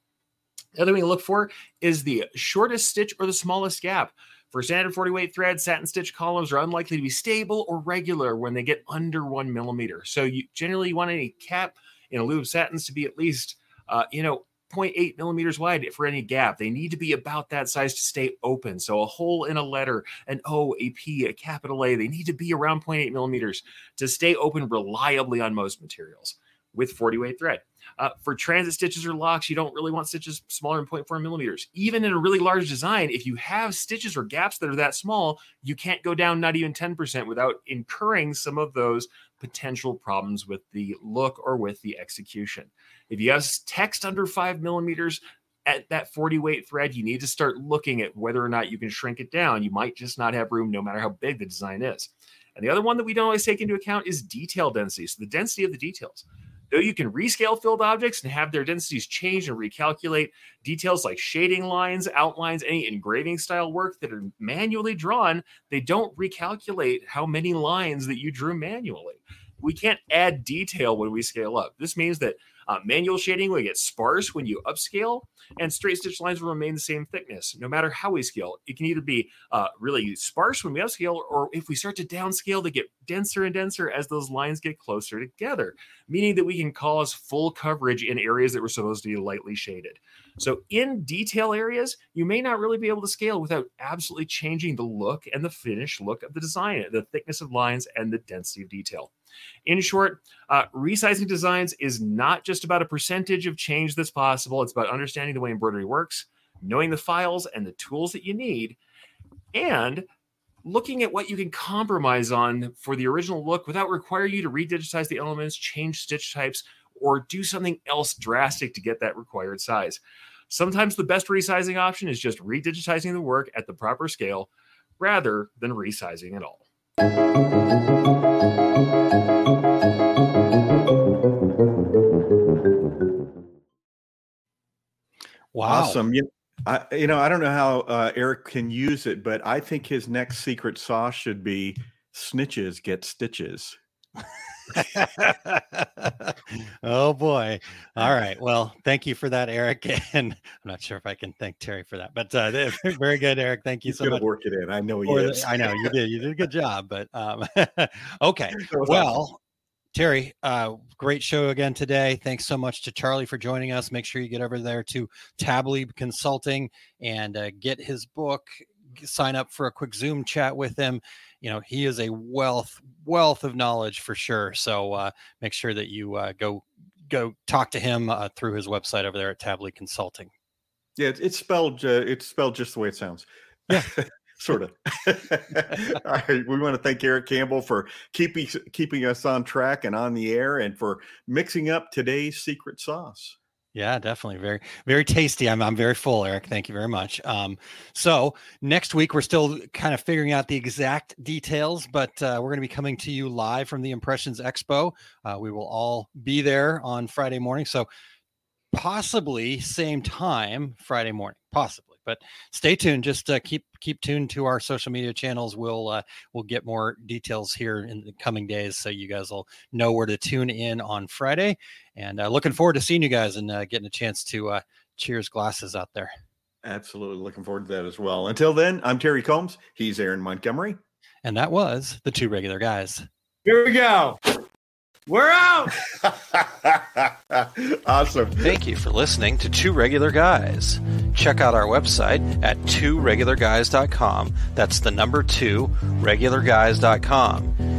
The other thing to look for is the shortest stitch or the smallest gap. For standard 40 weight thread, satin stitch columns are unlikely to be stable or regular when they get under one millimeter. So you generally you want any cap in a loop of satins to be at least, uh, you know, 0.8 millimeters wide for any gap. They need to be about that size to stay open. So a hole in a letter, an O, a P, a capital A, they need to be around 0.8 millimeters to stay open reliably on most materials with 40 weight thread. Uh, for transit stitches or locks, you don't really want stitches smaller than 0.4 millimeters. Even in a really large design, if you have stitches or gaps that are that small, you can't go down not even 10% without incurring some of those potential problems with the look or with the execution. If you have text under five millimeters at that 40 weight thread, you need to start looking at whether or not you can shrink it down. You might just not have room no matter how big the design is. And the other one that we don't always take into account is detail density. So the density of the details. Though you can rescale filled objects and have their densities change and recalculate, details like shading lines, outlines, any engraving style work that are manually drawn, they don't recalculate how many lines that you drew manually. We can't add detail when we scale up. This means that uh, manual shading will get sparse when you upscale, and straight stitch lines will remain the same thickness no matter how we scale. It can either be uh, really sparse when we upscale, or if we start to downscale, they get denser and denser as those lines get closer together, meaning that we can cause full coverage in areas that were supposed to be lightly shaded. So, in detail areas, you may not really be able to scale without absolutely changing the look and the finished look of the design, the thickness of lines, and the density of detail. In short, uh, resizing designs is not just about a percentage of change that's possible, it's about understanding the way embroidery works, knowing the files and the tools that you need, and looking at what you can compromise on for the original look without requiring you to redigitize the elements, change stitch types, or do something else drastic to get that required size. Sometimes the best resizing option is just redigitizing the work at the proper scale rather than resizing at all. Wow. Awesome. You, I, you know, I don't know how uh, Eric can use it, but I think his next secret sauce should be snitches get stitches. <laughs> oh boy. All right. Well, thank you for that, Eric. <laughs> And I'm not sure if I can thank Terry for that, but uh, <laughs> very good, Eric. Thank you He's so gonna much. work it in. I know he the-. I know you did. You did a good job, but um, okay. Well. Terry, uh, great show again today. Thanks so much to Charlie for joining us. Make sure you get over there to Taublieb Consulting and uh, get his book. Sign up for a quick Zoom chat with him. You know he is a wealth wealth of knowledge for sure. So uh, make sure that you uh, go go talk to him uh, through his website over there at Taublieb Consulting. Yeah, it's, it's spelled. Uh, it's spelled just the way it sounds. Yeah. <laughs> sort of. <laughs> All right, we want to thank Eric Campbell for keeping keeping us on track and on the air, and for mixing up today's secret sauce. Yeah, definitely. Very, very tasty. I'm, I'm very full, Eric. Thank you very much. Um, so next week we're still kind of figuring out the exact details, but uh, we're going to be coming to you live from the Impressions Expo. Uh, we will all be there on Friday morning. So possibly same time Friday morning, possibly. But stay tuned. Just uh, keep keep tuned to our social media channels. We'll uh, we'll get more details here in the coming days, so you guys will know where to tune in on Friday. And uh, looking forward to seeing you guys and uh, getting a chance to uh, cheers glasses out there. Absolutely looking forward to that as well. Until then, I'm Terry Combs. He's Aaron Montgomery. And that was the two regular guys. Here we go. We're out. <laughs> awesome. Thank you for listening to Two Regular Guys. Check out our website at tworegularguys.com. That's the number two, regularguys.com.